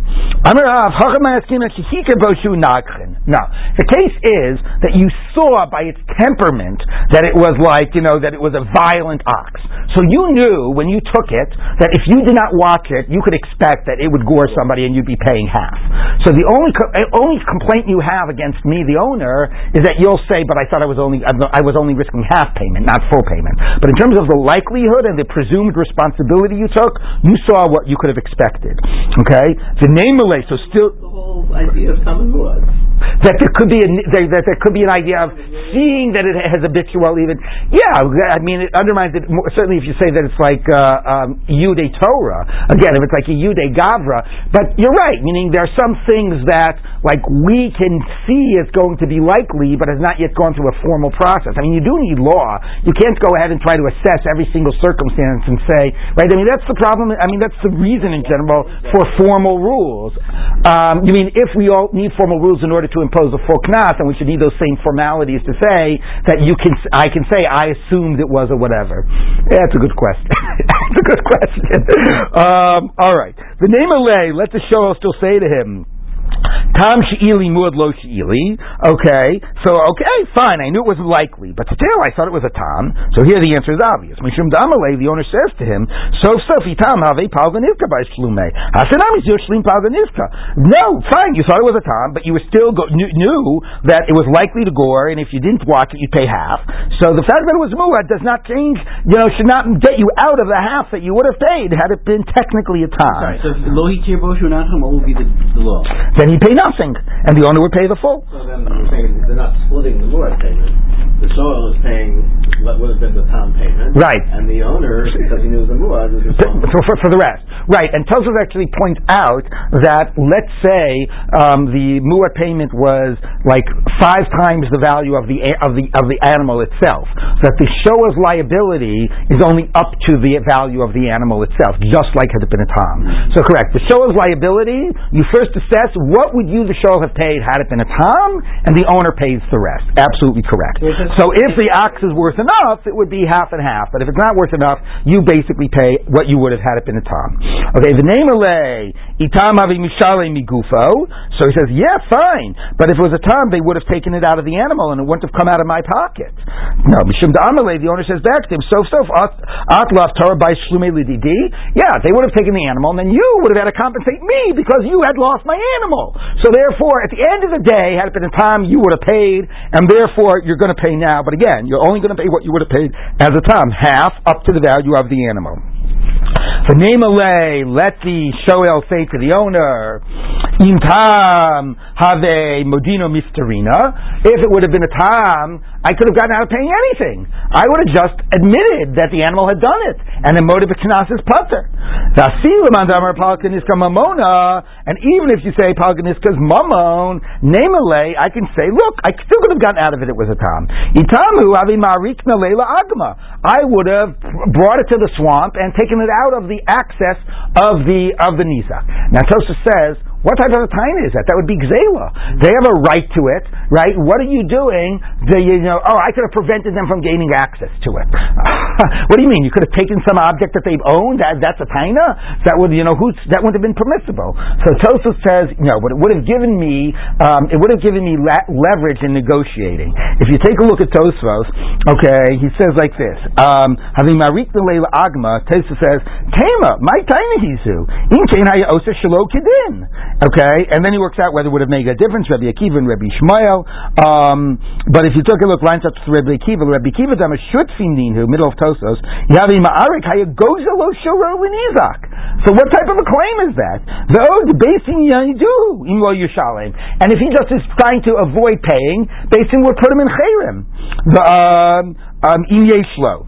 No, the case is that you saw by its temperament that it was like, you know, that it was a violent ox. So you knew when you took it that if you did not watch it, you could expect that it would gore somebody and you'd be paying half. So the only eh, only complaint you have against me, the owner, is that you'll say, "But I thought I was only I was only risking half payment, not full payment." But in terms of the likelihood and the presumed responsibility you took, you saw what you could have expected. Okay, the name Malay, so still the whole idea of common that there could be a, that there could be an idea of seeing that it has habitual even. Yeah, I mean it undermines it. More, certainly, if you say that it's like uh, um, Yude Torah again, if it's like a Yude Gavra. But you're right, meaning there are some things that like we can see is going to be likely, but has not yet gone through a formal process. I mean, you do need law. You can't go ahead and try to assess every single circumstance and say, right? I mean, that's the problem. I mean, that's the reason in general for formal rules. Um, you mean if we all need formal rules in order to impose a full knas, and we should need those same formalities to say that you can, I can say I assumed it was or whatever. Yeah, that's a good question. That's a good question. Um, all right, the name of Lay. Let the show still say to him. Tam she'ili muad lo she'ili. Okay, so okay, fine. I knew it was likely, but still, I thought it was a tom. So here the answer is obvious. Mishum damalei, the owner says to him, "So sofi tam have palganivka by shlume. Hasanam is your shlim palganivka. No, fine. You thought it was a tom, but you were still go, knew, knew, that it was likely to gore, and if you didn't watch it, you'd pay half. So the fact that it was muad does not change. You know, should not get you out of the half that you would have paid had it been technically a tam. Sorry, so lo what would be the, the law? Then he pay nothing, and the owner would pay the full. So then you're saying they're not splitting the Lord payment. The soil is paying what would have been the Tom payment. Right. And the owner, because he knew the Muad, is for, for, for, the rest. Right. And Tosfos actually points out that, let's say, um, the Muad payment was like five times the value of the, of the, of the animal itself. That the shower's liability is only up to the value of the animal itself, just like had it been a Tom. Mm-hmm. So correct. The shower's liability, you first assess what would you, the show, have paid had it been a Tom, and the owner pays the rest. Absolutely correct. So if the ox is worth enough, it would be half and half. But if it's not worth enough, you basically pay what you would have had it been a tom. Okay, the name Alay, itam avi mishale migufo. So he says, yeah, fine. But if it was a tom, they would have taken it out of the animal and it wouldn't have come out of my pocket. No, mishum da'amalei, the owner says back to him, so so atlaf Torah by shlume lididi. Yeah, they would have taken the animal and then you would have had to compensate me because you had lost my animal. So therefore, at the end of the day, had it been a time, you would have paid, and therefore you're going to pay now, but again, you're only going to pay what you would have paid as a time, half up to the value of the animal. The name let the shoel say to the owner, Im tam have modino misterina. If it would have been a tam, I could have gotten out of paying anything. I would have just admitted that the animal had done it, and the motive of is putter. And even if you say palganiska's mamon, namele, I can say, look, I still could have gotten out of it. It was a tam. Itamu avi marikna leila agma. I would have brought it to the swamp and taken it out of the access of the of the nizak. Now Tosa says what type of a time is that? That would be gzela. They have a right to it, right? What are you doing? You know, oh, I could have prevented them from gaining access to it. what do you mean? You could have taken some object that they've owned. That, that's a taina. That would, you know, who's, that wouldn't have been permissible. So Tosfos says, no, but it would have given me, um, it would have given me la- leverage in negotiating. If you take a look at Tosfos, okay, he says like this: um, Having marik the leila agma, Tosfos says, Tema, my taina hisu, in kain haya osa shalo kidin. Okay, and then he works out whether it would have made a difference, Rabbi Akiva and Rabbi Shmuel. Um, but if you took a look, lines up to Rabbi Akiva, Rabbi Akiva dama shutfindin who middle of Tosos, yavi ma'arik haya gozelo shoro Izak. So what type of a claim is that? The ode Beis Din yanidu imlo yushalim. And if he just is trying to avoid paying, Beis Din would put him in chayrim. The um, um, yeshlo.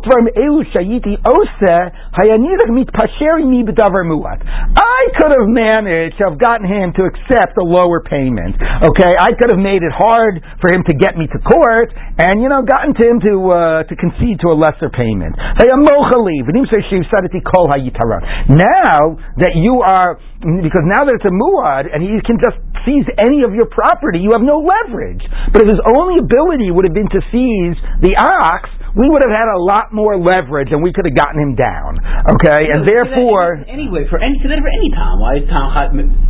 Dvarim elu shayiti ose hayanidach mitpasheri mi b'davar muat. I could have managed to have gotten him to accept a lower payment. Okay, I could have made it hard for him to get me to court, and you know, gotten to him to uh, to concede to a lesser payment. Now that you are, because now that it's a muad and he can just seize any of your property, you have no leverage. But if his only ability would have been to seize the ox, we would have had a lot more leverage and we could have gotten him down. Okay, and therefore anyway for any for any time why Tom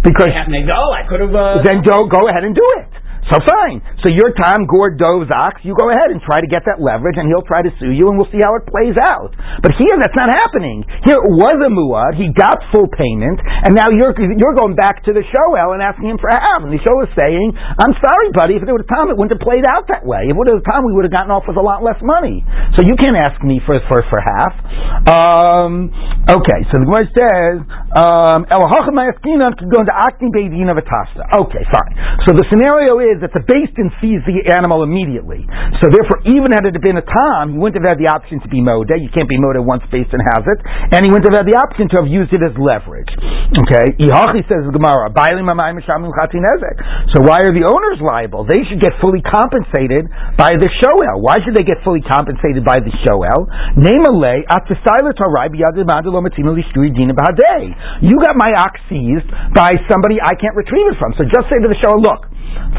because oh I could have uh, then go go ahead and do it. So fine. So your time, Gord Dov's ox, you go ahead and try to get that leverage, and he'll try to sue you, and we'll see how it plays out. But here, that's not happening. Here it was a muad. He got full payment, and now you're you're going back to the shoel and asking him for half. And the show is saying, "I'm sorry, buddy. If it was time, it wouldn't have played out that way. If it was time, we would have gotten off with a lot less money. So you can't ask me for for for half." Um, okay. So the Gemara says, um, could go into Akni Badina Vatassa. Okay, fine. So the scenario is is that the Din sees the animal immediately. So therefore, even had it been a Tom, he wouldn't have had the option to be Moda. You can't be Moda once Din has it. And he wouldn't have had the option to have used it as leverage. Okay? Ihachi says Gemara, So why are the owners liable? They should get fully compensated by the Shoel. Why should they get fully compensated by the Shoel? You got my ox seized by somebody I can't retrieve it from. So just say to the Shoel, look,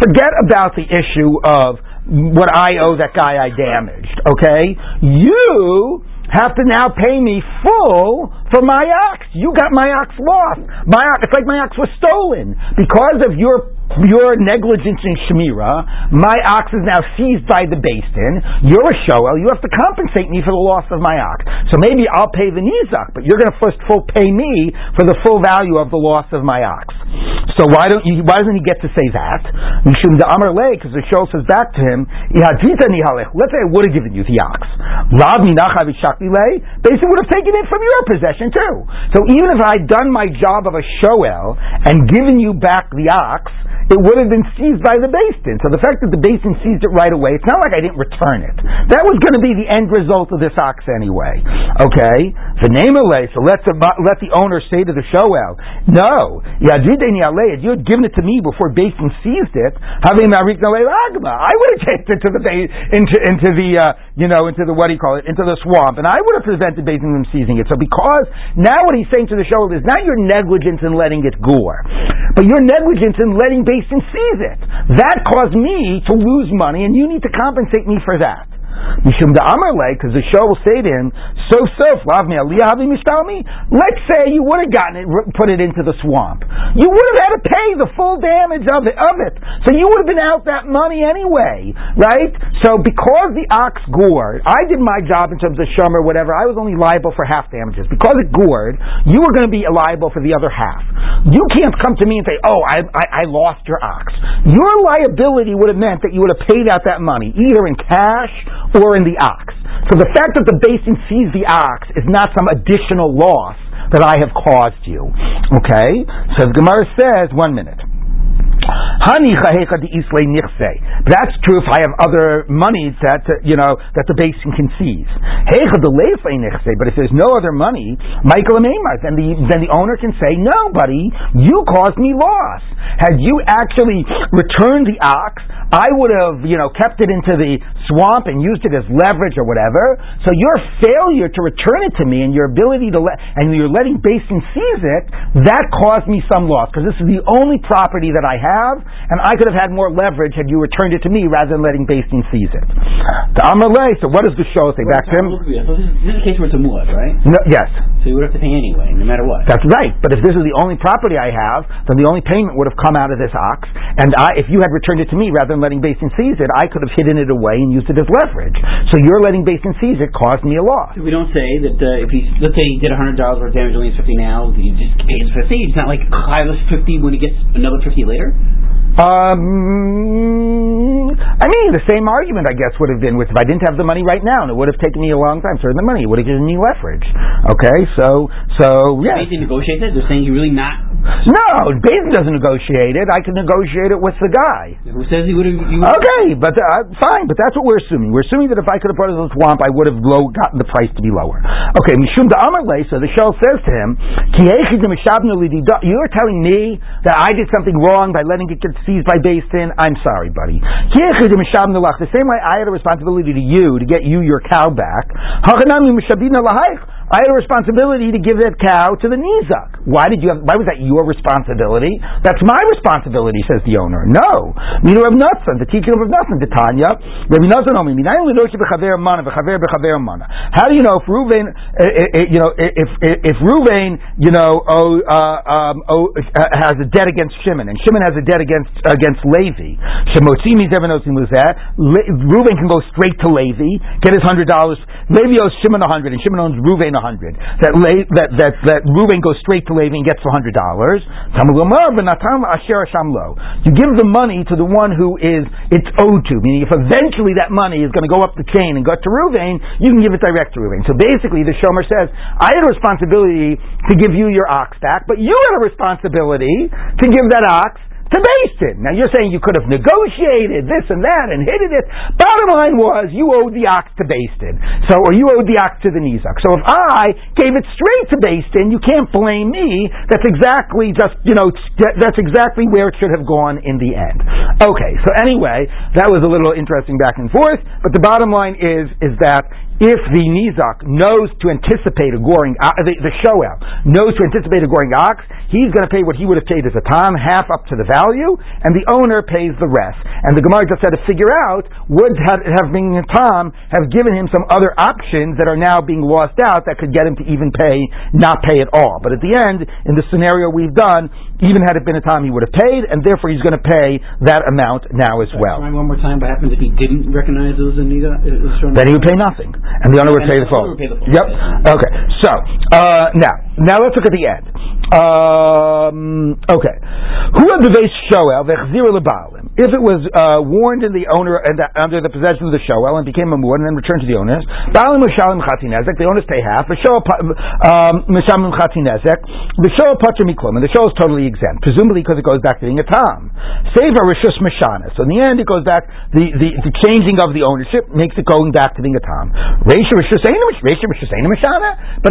Forget about the issue of what I owe that guy I damaged, okay? You have to now pay me full for my ox. You got my ox lost. My ox, it's like my ox was stolen because of your your negligence in Shemira, my ox is now seized by the Din. You're a Shoel. You have to compensate me for the loss of my ox. So maybe I'll pay the Nizak, but you're going to first full pay me for the full value of the loss of my ox. So why don't you? Why doesn't he get to say that? Amar because the Shoel says back to him, Let's say I would have given you the ox. Basically, would have taken it from your possession too. So even if I'd done my job of a Shoel and given you back the ox, it would have been seized by the Din. So the fact that the Din seized it right away, it's not like I didn't return it. That was going to be the end result of this ox anyway. Okay? The name of so let the, let the owner say to the Shoel, no, you had given it to me before Din seized it, I would have taken it to the into into the uh, you know into the what do you call it into the swamp, and I would have prevented Din from seizing it. So because now what he's saying to the Shoel is not your negligence in letting it gore, but your negligence in letting And sees it. That caused me to lose money, and you need to compensate me for that. Mishum the Amarle, because the show will say to him, so so, Lavmi Aliyavi Mistalmi, let's say you would have gotten it, put it into the swamp. You would have had to pay the full damage of it, of it. So you would have been out that money anyway, right? So because the ox gored, I did my job in terms of shum or whatever, I was only liable for half damages. Because it gored, you were going to be liable for the other half. You can't come to me and say, oh, I, I, I lost your ox. Your liability would have meant that you would have paid out that money, either in cash or in the ox. So the fact that the Beis Din sees the ox is not some additional loss that I have caused you. Okay? So the Gemara says, one minute. That's true if I have other monies that uh, you know that the Beis Din can seize. But if there's no other money, Michael then the then the owner can say, "No, buddy, you caused me loss. Had you actually returned the ox, I would have you know kept it into the swamp and used it as leverage or whatever. So your failure to return it to me and your ability to let and you're letting Beis Din seize it, that caused me some loss because this is the only property that I have." and I could have had more leverage had you returned it to me rather than letting Beis Din seize it. The Amalei, so what does the show say back to him? So this is, this is a case where it's a muad, right? No, yes. So you would have to pay anyway, no matter what. That's right. But if this is the only property I have, then the only payment would have come out of this ox. And I, if you had returned it to me rather than letting Beis Din seize it, I could have hidden it away and used it as leverage. So you're letting Beis Din seize it caused me a loss. We don't say that uh, if he, let's say he did $100 worth of damage, only 50 now, he just pays 50. It's not like I Chaylas 50 when he gets another 50 later? Um, I mean, the same argument, I guess, would have been with if I didn't have the money right now, and it would have taken me a long time to earn the money. It would have given me leverage. Okay, so so yeah. Beis Din negotiates it. They're saying you're really not. No, Beis Din doesn't negotiate it. I can negotiate it with the guy. Who says he would have? Okay, but uh, fine. But that's what we're assuming. We're assuming that if I could have brought it to the swamp, I would have low gotten the price to be lower. Okay, Mishum da Amalei. So the shell says to him, "You're telling me that I did something wrong by letting it get seized by Beis Din, I'm sorry, buddy. The same way I had a responsibility to you to get you your cow back, I had a responsibility to give that cow to the Nizak. Why did you have, why was that your responsibility? That's my responsibility, says the owner. No. Minu Rav Natzan, the teaching of Natzan, the Tanya, Rav Natzan Omi, How do you know if Ruvain, uh, uh, you know, if, if Ruvain, you know, oh, uh, um, oh, has a debt against Shimon, and Shimon has a debt against, against Levi, Shemotzi means everyone knows that, Ruvain can go straight to Levi, get his hundred dollars, Levi owes Shimon a hundred, and Shimon owns Ruvain hundred. That that that that Reuven goes straight to Levi and gets a hundred dollars. You give the money to the one who is it's owed to. Meaning, if eventually that money is going to go up the chain and go to Reuven, you can give it direct to Reuven. So basically, the Shomer says, I had a responsibility to give you your ox back, but you had a responsibility to give that ox to Beis Din. Now you're saying you could have negotiated this and that and hit it. Bottom line was you owed the ox to Beis Din. So, or you owed the ox to the Nizak. So if I gave it straight to Beis Din, you can't blame me. That's exactly just, you know, that's exactly where it should have gone in the end. Okay, so anyway, that was a little interesting back and forth, but the bottom line is, is that if the Nizak knows to anticipate a goring, uh, the, the Shoel knows to anticipate a goring ox, he's going to pay what he would have paid as a Tom, half up to the value, and the owner pays the rest. And the Gemara just had to figure out, would have, have been a Tom have given him some other options that are now being lost out that could get him to even pay, not pay at all. But at the end, in the scenario we've done, even had it been a Tom, he would have paid, and therefore he's going to pay that amount now as well. One more time, what happens if he didn't recognize it was a Nizak? Then he would pay nothing and the owner would pay the full. Yep. Okay. So uh, now, now let's look at the end. Um, okay. Who had the base shoel vechzira lebalim? If it was uh, warned in the owner and the, under the possession of the shoel and became a muad and then returned to the owners, balim mishalim chatinezek. The owners pay half. The shoel um, mishalim chatinezek. The shoel miklum, and the shoel is totally exempt, presumably because it goes back to being a tom. Save a rishus mishana. So in the end, it goes back. The, the the changing of the ownership makes it going back to being a tom. But in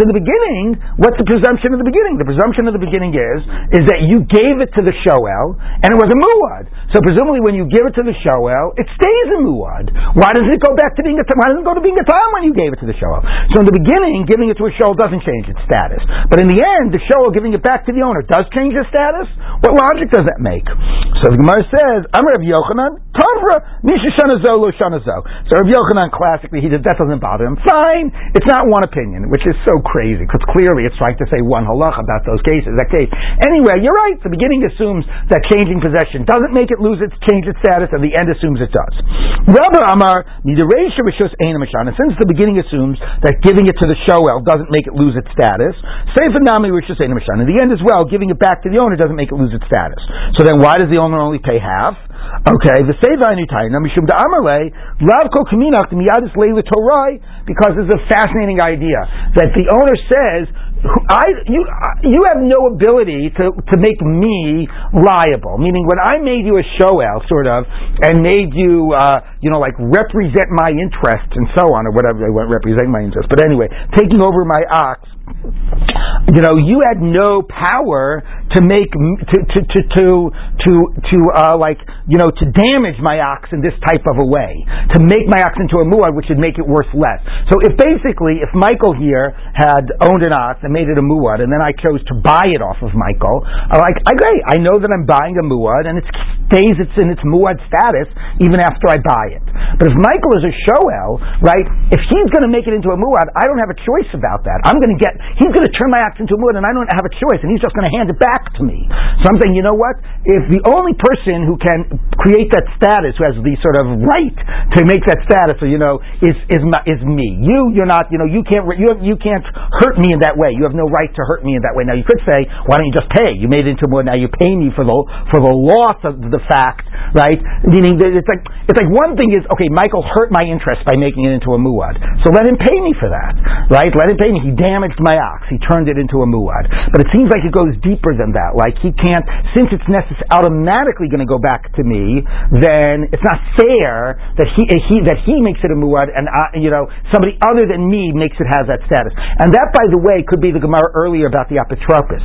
the beginning, what's the presumption of the beginning? The presumption of the beginning is is that you gave it to the shoel and it was a muad. So presumably, when you give it to the shoel, it stays a muad. Why does it go back to being a why doesn't it go to being a tam when you gave it to the shoel? So in the beginning, giving it to a shoel doesn't change its status, but in the end, the shoel giving it back to the owner does change its status. What logic does that make? So the Gemara says, "I'm Rav Yochanan, Tavra, Misha Shanazo Lo Shanazo." So Rav Yochanan classically he did that doesn't bother him. Fine, it's not one opinion, which is so crazy because clearly it's trying to say one halach about those cases. That case. Anyway, you're right. The beginning assumes that changing possession doesn't make it lose its change its status, and the end assumes it does. Rabbi Amar Midareisha Rishus Mashana. Since the beginning assumes that giving it to the Shoel doesn't make it lose its status, Sefer Nami Rishus Mashana. In the end as well, giving it back to the owner doesn't make it lose its status. So then, why does the owner only pay half? Okay, the Seva Anutayna Mishum da Amarle Lav Kol Kaminach Miyadis Leila Torah because it's a fascinating idea that the owner says I you you have no ability to to make me liable. Meaning, when I made you a shoel, sort of, and made you uh, you know like represent my interests and so on, or whatever they want representing my interests. But anyway, taking over my ox you know, you had no power to make to to to to to, uh, like you know to damage my ox in this type of a way to make my ox into a muad, which would make it worth less. So if basically if Michael here had owned an ox and made it a muad, and then I chose to buy it off of Michael, I'm like I agree. I know that I'm buying a muad, and it stays it's in its muad status even after I buy it. But if Michael is a shoel, right? If he's going to make it into a muad, I don't have a choice about that. I'm going to get he's going to turn my ox into a muad, and I don't have a choice, and he's just going to hand it back to me. So I'm saying, you know what? If the only person who can create that status, who has the sort of right to make that status, or you know, is is is me. You, you're not. You know, you can't you you can't hurt me in that way. You have no right to hurt me in that way. Now you could say, why don't you just pay? You made it into muad. Now you pay me for the for the loss of the fact, right? Meaning that it's like it's like one thing is okay. Michael hurt my interest by making it into a muad, so let him pay me for that, right? Let him pay me. He damaged my ox. He turned it into a muad. But it seems like it goes deeper than that. Like he can't, since it's necess- automatically going to go back to me, then it's not fair that he, eh, he that he makes it a muad and I, you know somebody other than me makes it have that status. And that, by the way, could be the Gemara earlier about the apotropos.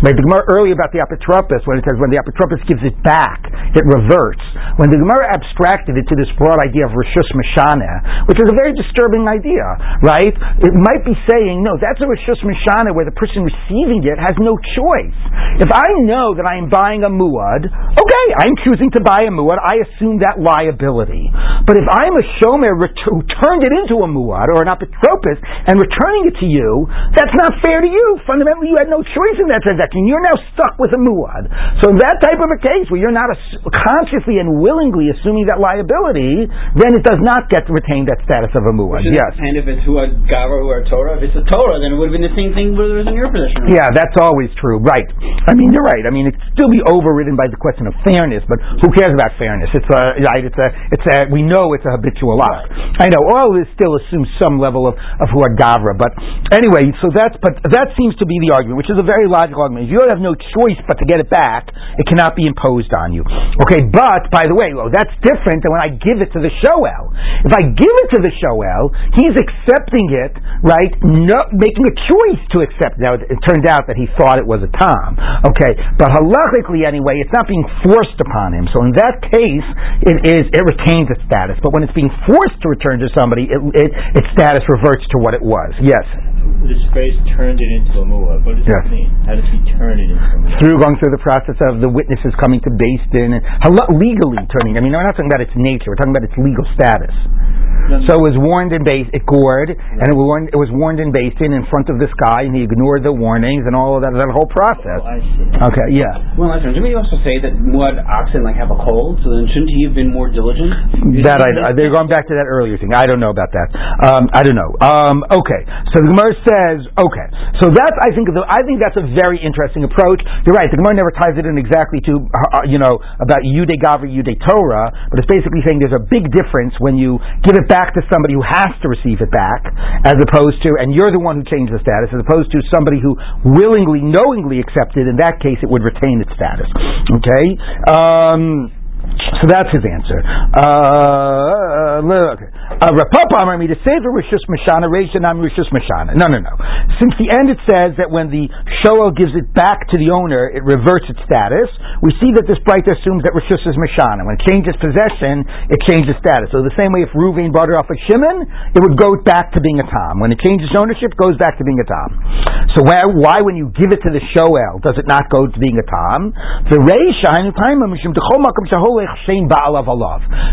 Right, the Gemara earlier about the apotropos when it says when the apotropos gives it back, it reverts. When the Gemara abstracted it to this broad idea of rishus mishana, which is a very disturbing idea, right? It might be saying no, that's a rishus mishana where the person receiving it has no choice. If I know that I am buying a muad, okay, I'm choosing to buy a muad, I assume that liability. But if I'm a shomer who turned it into a muad or an apotropos and returning it to you, that's not fair to you. Fundamentally, you had no choice in that transaction. You're now stuck with a muad. So in that type of a case where you're not consciously and willingly assuming that liability, then it does not get to retain that status of a muad. Yes. And if it's who a gava or a Torah, if it's a Torah, then it would have been the same thing whether it was in your position. Yeah, that's always true. Right. I mean, you're right. I mean, it'd still be overridden by the question of fairness, but who cares about fairness? It's a right. It's a. It's a. We know it's a habitual lot. Right. I know all this still assumes some level of of huagavra, but anyway. So that's but that seems to be the argument, which is a very logical argument. If you have no choice but to get it back, it cannot be imposed on you. Okay, but by the way, well, that's different than when I give it to the shoel. If I give it to the shoel, he's accepting it, right? No, making a choice to accept. Now it it turned out that he thought it was a tom. Okay, but halachically anyway, it's not being forced upon him. So in that case, it is it retains its status. But when it's being forced to return to somebody, it, it, its status reverts to what it was. Yes. This phrase turned it into a muad. What does yes. that mean? How does he turn it into a muad? Through going through the process of the witnesses coming to Beis Din and legally turning. I mean, we're not talking about its nature. We're talking about its legal status. So it was warned in base, it gored, and it was, warned, it was warned in Beis Din in front of this guy, and he ignored the warnings and all of that, that whole process. Oh, I see. Okay, yeah. Well, listen, didn't we also say that mud oxen like have a cold? So then shouldn't he have been more diligent? That I, they're going back to that earlier thing. I don't know about that. Um, I don't know. Um, okay, so the Gemara says, okay, so that's I think the, I think that's a very interesting approach. You're right. The Gemara never ties it in exactly to uh, you know about Yude Gavri Yude Torah, but it's basically saying there's a big difference when you give it back to somebody who has to receive it back, as opposed to, and you're the one who changed the status, as opposed to somebody who willingly, knowingly accepted. In that case, it would retain its status. Okay. Um, so that's his answer. Uh, look, uh, Rav Papa Amar say for Rishus Mashana, Reishanam Rishus Mashana. No, no, no. Since the end it says that when the Shoel gives it back to the owner, it reverts its status. We see that this bright assumes that Rishus is Mashana. When it changes possession, it changes status. So the same way if Ruvain bought it off of Shimon, it would go back to being a Tom. When it changes ownership, it goes back to being a Tom. So why, why when you give it to the Shoel, does it not go to being a Tom? The Reishan,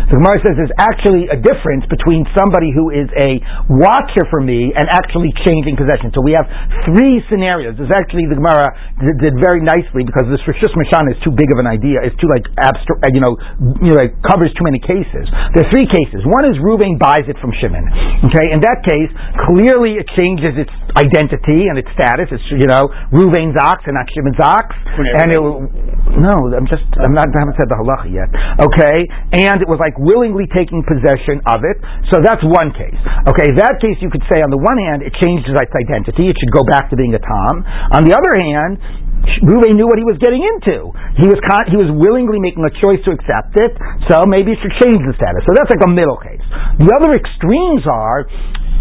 the Gemara says there's actually a difference between somebody who is a watcher for me and actually changing possession. So we have three scenarios. There's actually the Gemara did, did very nicely because this Rishus Mishana is too big of an idea. It's too like abstract, uh, you know, you know, it covers too many cases. There are three cases. One is Ruvain buys it from Shimon. Okay, in that case, clearly it changes its identity and its status. It's you know Ruvain's ox and not Shimon's ox. And it, will, no, I'm just I'm not I haven't said the halacha yet. Okay, and it was like willingly taking possession of it. So that's one case. Okay, that case you could say on the one hand it changed its identity. It should go back to being a tom. On the other hand, Ruvain knew what he was getting into. He was con- he was willingly making a choice to accept it, so maybe it should change the status. So that's like a middle case. The other extremes are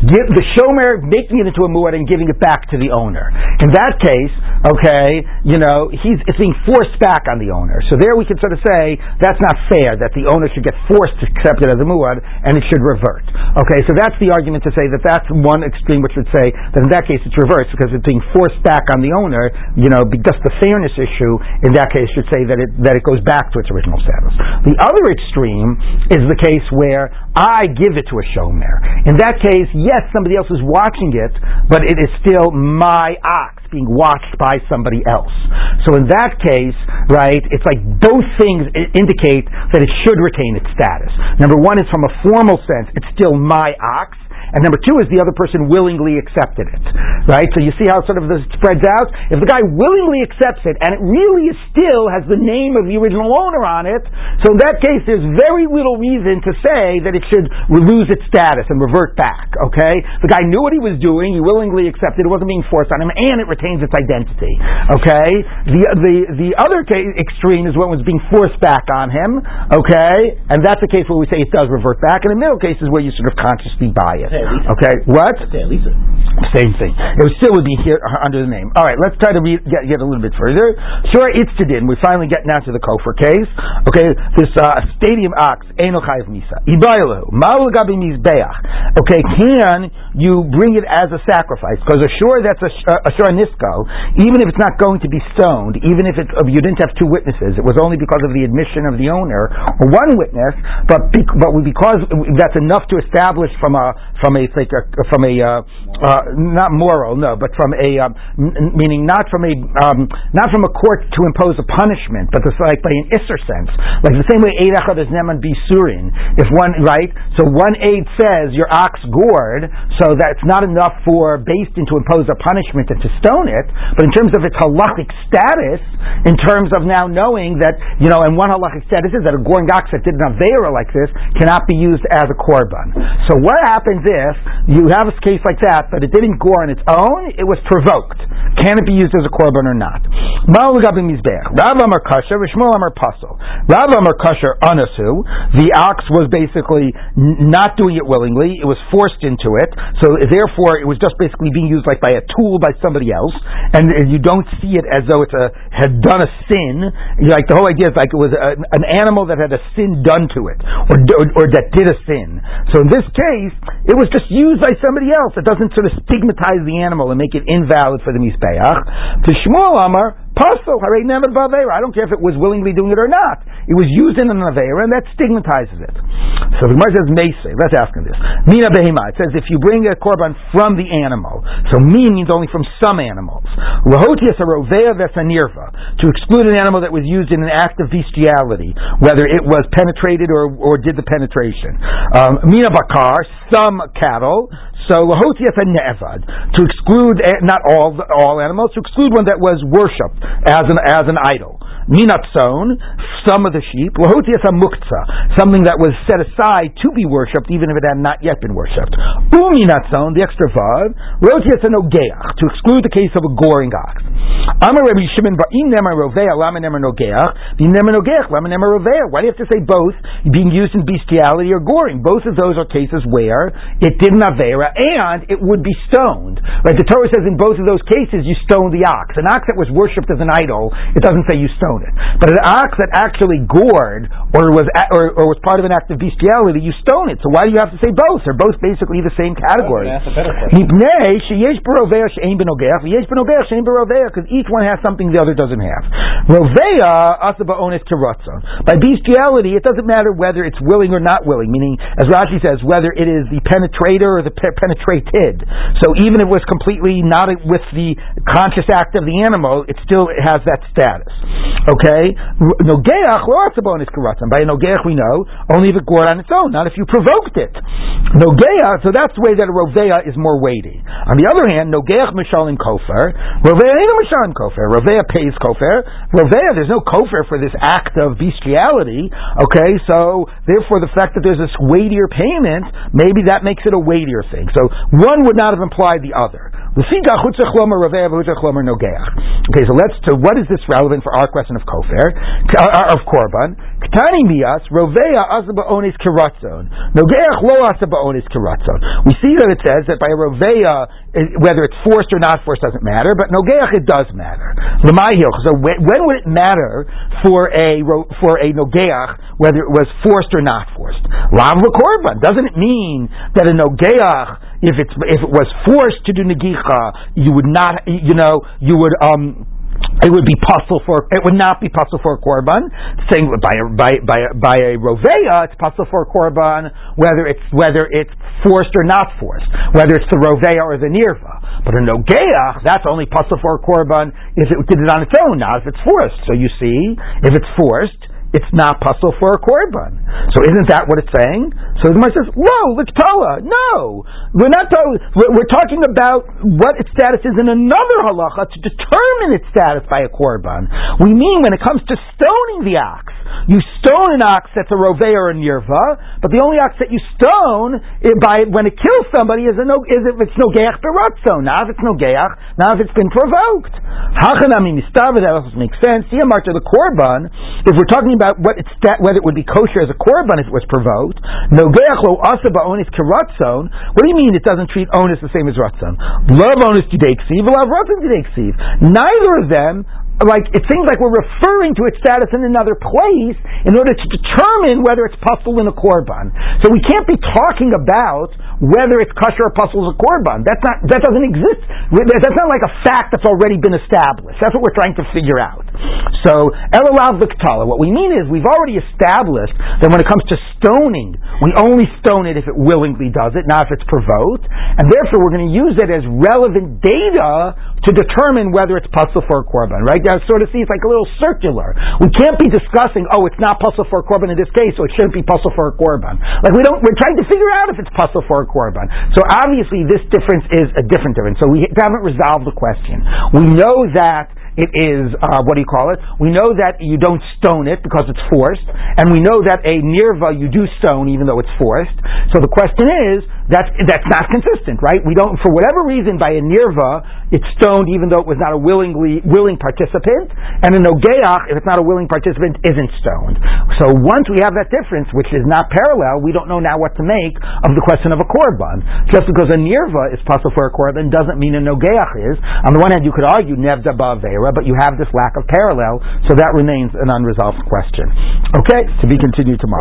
the shomer making it into a muad and giving it back to the owner. In that case, okay, you know, he's it's being forced back on the owner. So there we can sort of say that's not fair that the owner should get forced to accept it as a muad and it should revert. Okay, so that's the argument to say that that's one extreme which would say that in that case it's reversed because it's being forced back on the owner. You know, just the fairness issue in that case should say that it that it goes back to its original status. The other extreme is the case where I give it to a shomer. In that case, yes, somebody else is watching it, but it is still my ox being watched by somebody else. So in that case, right, it's like both things indicate that it should retain its status. Number one is from a formal sense, it's still my ox. And number two is the other person willingly accepted it. Right? So you see how sort of this spreads out? If the guy willingly accepts it and it really is still has the name of the original owner on it, so in that case there's very little reason to say that it should lose its status and revert back. Okay? The guy knew what he was doing, he willingly accepted it, wasn't being forced on him, and it retains its identity. Okay? The the the other case, extreme is when it was being forced back on him, okay? And that's the case where we say it does revert back, and the middle case is where you sort of consciously buy it. Okay, what? Same thing. It still would be here uh, under the name. All right, let's try to read, get, get a little bit further. Sure, it's to din. We finally get now to the Kofar case. Okay, this uh, stadium ox, Eno Chayiv Misa. Ibayelu, Ma'ul Gabi Mizbeach. Okay, can you bring it as a sacrifice? Because sure that's a, a sure nisko, even if it's not going to be stoned, even if it's, you didn't have two witnesses, it was only because of the admission of the owner, or one witness, but, but because that's enough to establish from a, from a, like from a uh, uh, not moral, no, but from a um, n- meaning not from a um, not from a court to impose a punishment, but it's like by an isser sense, like the same way eid echad is neman bisurin. If one right, so one aid says your ox gored, so that's not enough for based to impose a punishment and to stone it, but in terms of its halachic status, in terms of now knowing that you know, and one halachic status is that a goring ox that did an avera like this cannot be used as a korban. So what happens if you have a case like that, but it didn't gore on its own, it was provoked. Can it be used as a korban or not? Rav Amar Kasher, Rishmol Amar Pasul. Rav Amar Kasher Anasu, the ox was basically not doing it willingly, it was forced into it, so therefore it was just basically being used like by a tool by somebody else, and you don't see it as though it had done a sin. Like the whole idea is like it was a, an animal that had a sin done to it, or, or, or that did a sin. So in this case, it was just used by somebody else. It doesn't sort of stigmatize the animal and make it invalid for the Mizbeach. To Shmuel Amar, Pasul, I don't care if it was willingly doing it or not. It was used in an Aveira, and that stigmatizes it. So the Gemara says, let's ask him this. Mina Behema, it says if you bring a korban from the animal, so min means only from some animals. Lahotias Arovea Vesanirva, to exclude an animal that was used in an act of bestiality, whether it was penetrated or, or did the penetration. Um, Mina Bakar, some cattle, so lahotias and ne'evad to exclude not all all animals to exclude one that was worshipped as an as an idol. Minatzon, some of the sheep, lahotias muktzah, something that was set aside to be worshipped even if it had not yet been worshipped. Uminatzon, the extra vav, lahotias nogeach, to exclude the case of a goring ox. Amar Rabbi Shimon ba'im nemer rovea lama nemer nogeach, b'im nemer nogeach lama nemer rovea. Why do you have to say both being used in bestiality or goring? Both of those are cases where it didn't avera and it would be stoned. Right? The Torah says in both of those cases you stone the ox. An ox that was worshipped as an idol, it doesn't say you stone But an ox that actually gored or was or, or was part of an act of bestiality, you stone it. So why do you have to say both? They're both basically the same category. That's a better question. Because each one has something the other doesn't have. Rovea asaba onis kiratzon. By bestiality, it doesn't matter whether it's willing or not willing. Meaning, as Rashi says, whether it is the penetrator or the pe- penetrated. So even if it was completely not with the conscious act of the animal, it still has that status. Okay? Nogeach lo asaba onis kiratzon. By a nogeach we know only if it gored on its own, not if you provoked it. Nogea, so that's the way that a rovea is more weighty. On the other hand, nogeach mishalim kofer. Rovea ain't a mishalim kofer. Rovea pays kofer. Rovea, there's no kofer for this act of bestiality. Okay, so therefore the fact that there's this weightier payment, maybe that makes it a weightier thing. So one would not have implied the other. Okay, so let's to what is this relevant for our question of kofer uh, of korban? Ktani mias rovea asaba onis kiratzon. Nogeach lo asaba onis kiratzon. We see that it says that by a rovea, whether it's forced or not forced doesn't matter, but nogeach it does matter. L'mayhil. So when, when would it matter for a for a nogeach whether it was forced or not forced? Lav korban. Doesn't it mean that a nogeach if it's if it was forced to do negicha, you would not, you know, you would um it would be possible for it would not be possible for a korban. Saying by a, by by by a rovea, it's possible for a korban whether it's whether it's forced or not forced, whether it's the rovea or the nirva. But a nogeach, that's only possible for a korban if it did it on its own, not if it's forced. So you see, if it's forced, it's not possible for a korban. So isn't that what it's saying? So the Gemara says, no, l'ktoa, no. We're not talking, we're talking about what its status is in another halacha to determine its status by a korban. We mean when it comes to stoning the ox. You stone an ox that's a rovei or a nirva, but the only ox that you stone by when it kills somebody is, a no, is if it's no geach beratzo, not if it's no geach, now if it's been provoked. Hachanami mistava, that also makes sense. See, mark to the korban, if we're talking about what it's whether it would be kosher as a korban if it was provoked. No lo asa ba'onis kiratzon. What do you mean it doesn't treat onus the same as ratzon? Love onus judeiksiv, love ratzon judeiksiv. Neither of them like it seems like we're referring to its status in another place in order to determine whether it's pasul in a korban. So we can't be talking about whether it's kosher or pasul as a korban. That's not that doesn't exist. That's not like a fact that's already been established. That's what we're trying to figure out. So elalav v'ktala. What we mean is we've already established that when it comes to stoning, we only stone it if it willingly does it, not if it's provoked, and therefore we're going to use it as relevant data to determine whether it's pasul for a korban. Right? Sort of see it's like a little circular. We can't be discussing, oh, it's not pasul for a korban in this case, so it shouldn't be pasul for a korban. Like we don't. We're trying to figure out if it's pasul for a korban. So obviously, this difference is a different difference. So we haven't resolved the question. We know that it is uh, what do you call it? We know that you don't stone it because it's forced, and we know that a nirva you do stone even though it's forced. So the question is that's that's not consistent, right? We don't, for whatever reason, by a nirva it's stoned even though it was not a willingly willing participant, and a nogeach, if it's not a willing participant, isn't stoned. So once we have that difference, which is not parallel, we don't know now what to make of the question of a korban. Just because a nirva is pasul for a korban doesn't mean a nogeach is. On the one hand, you could argue nevda ba'avera but you have this lack of parallel, so that remains an unresolved question. Okay, to be continued tomorrow.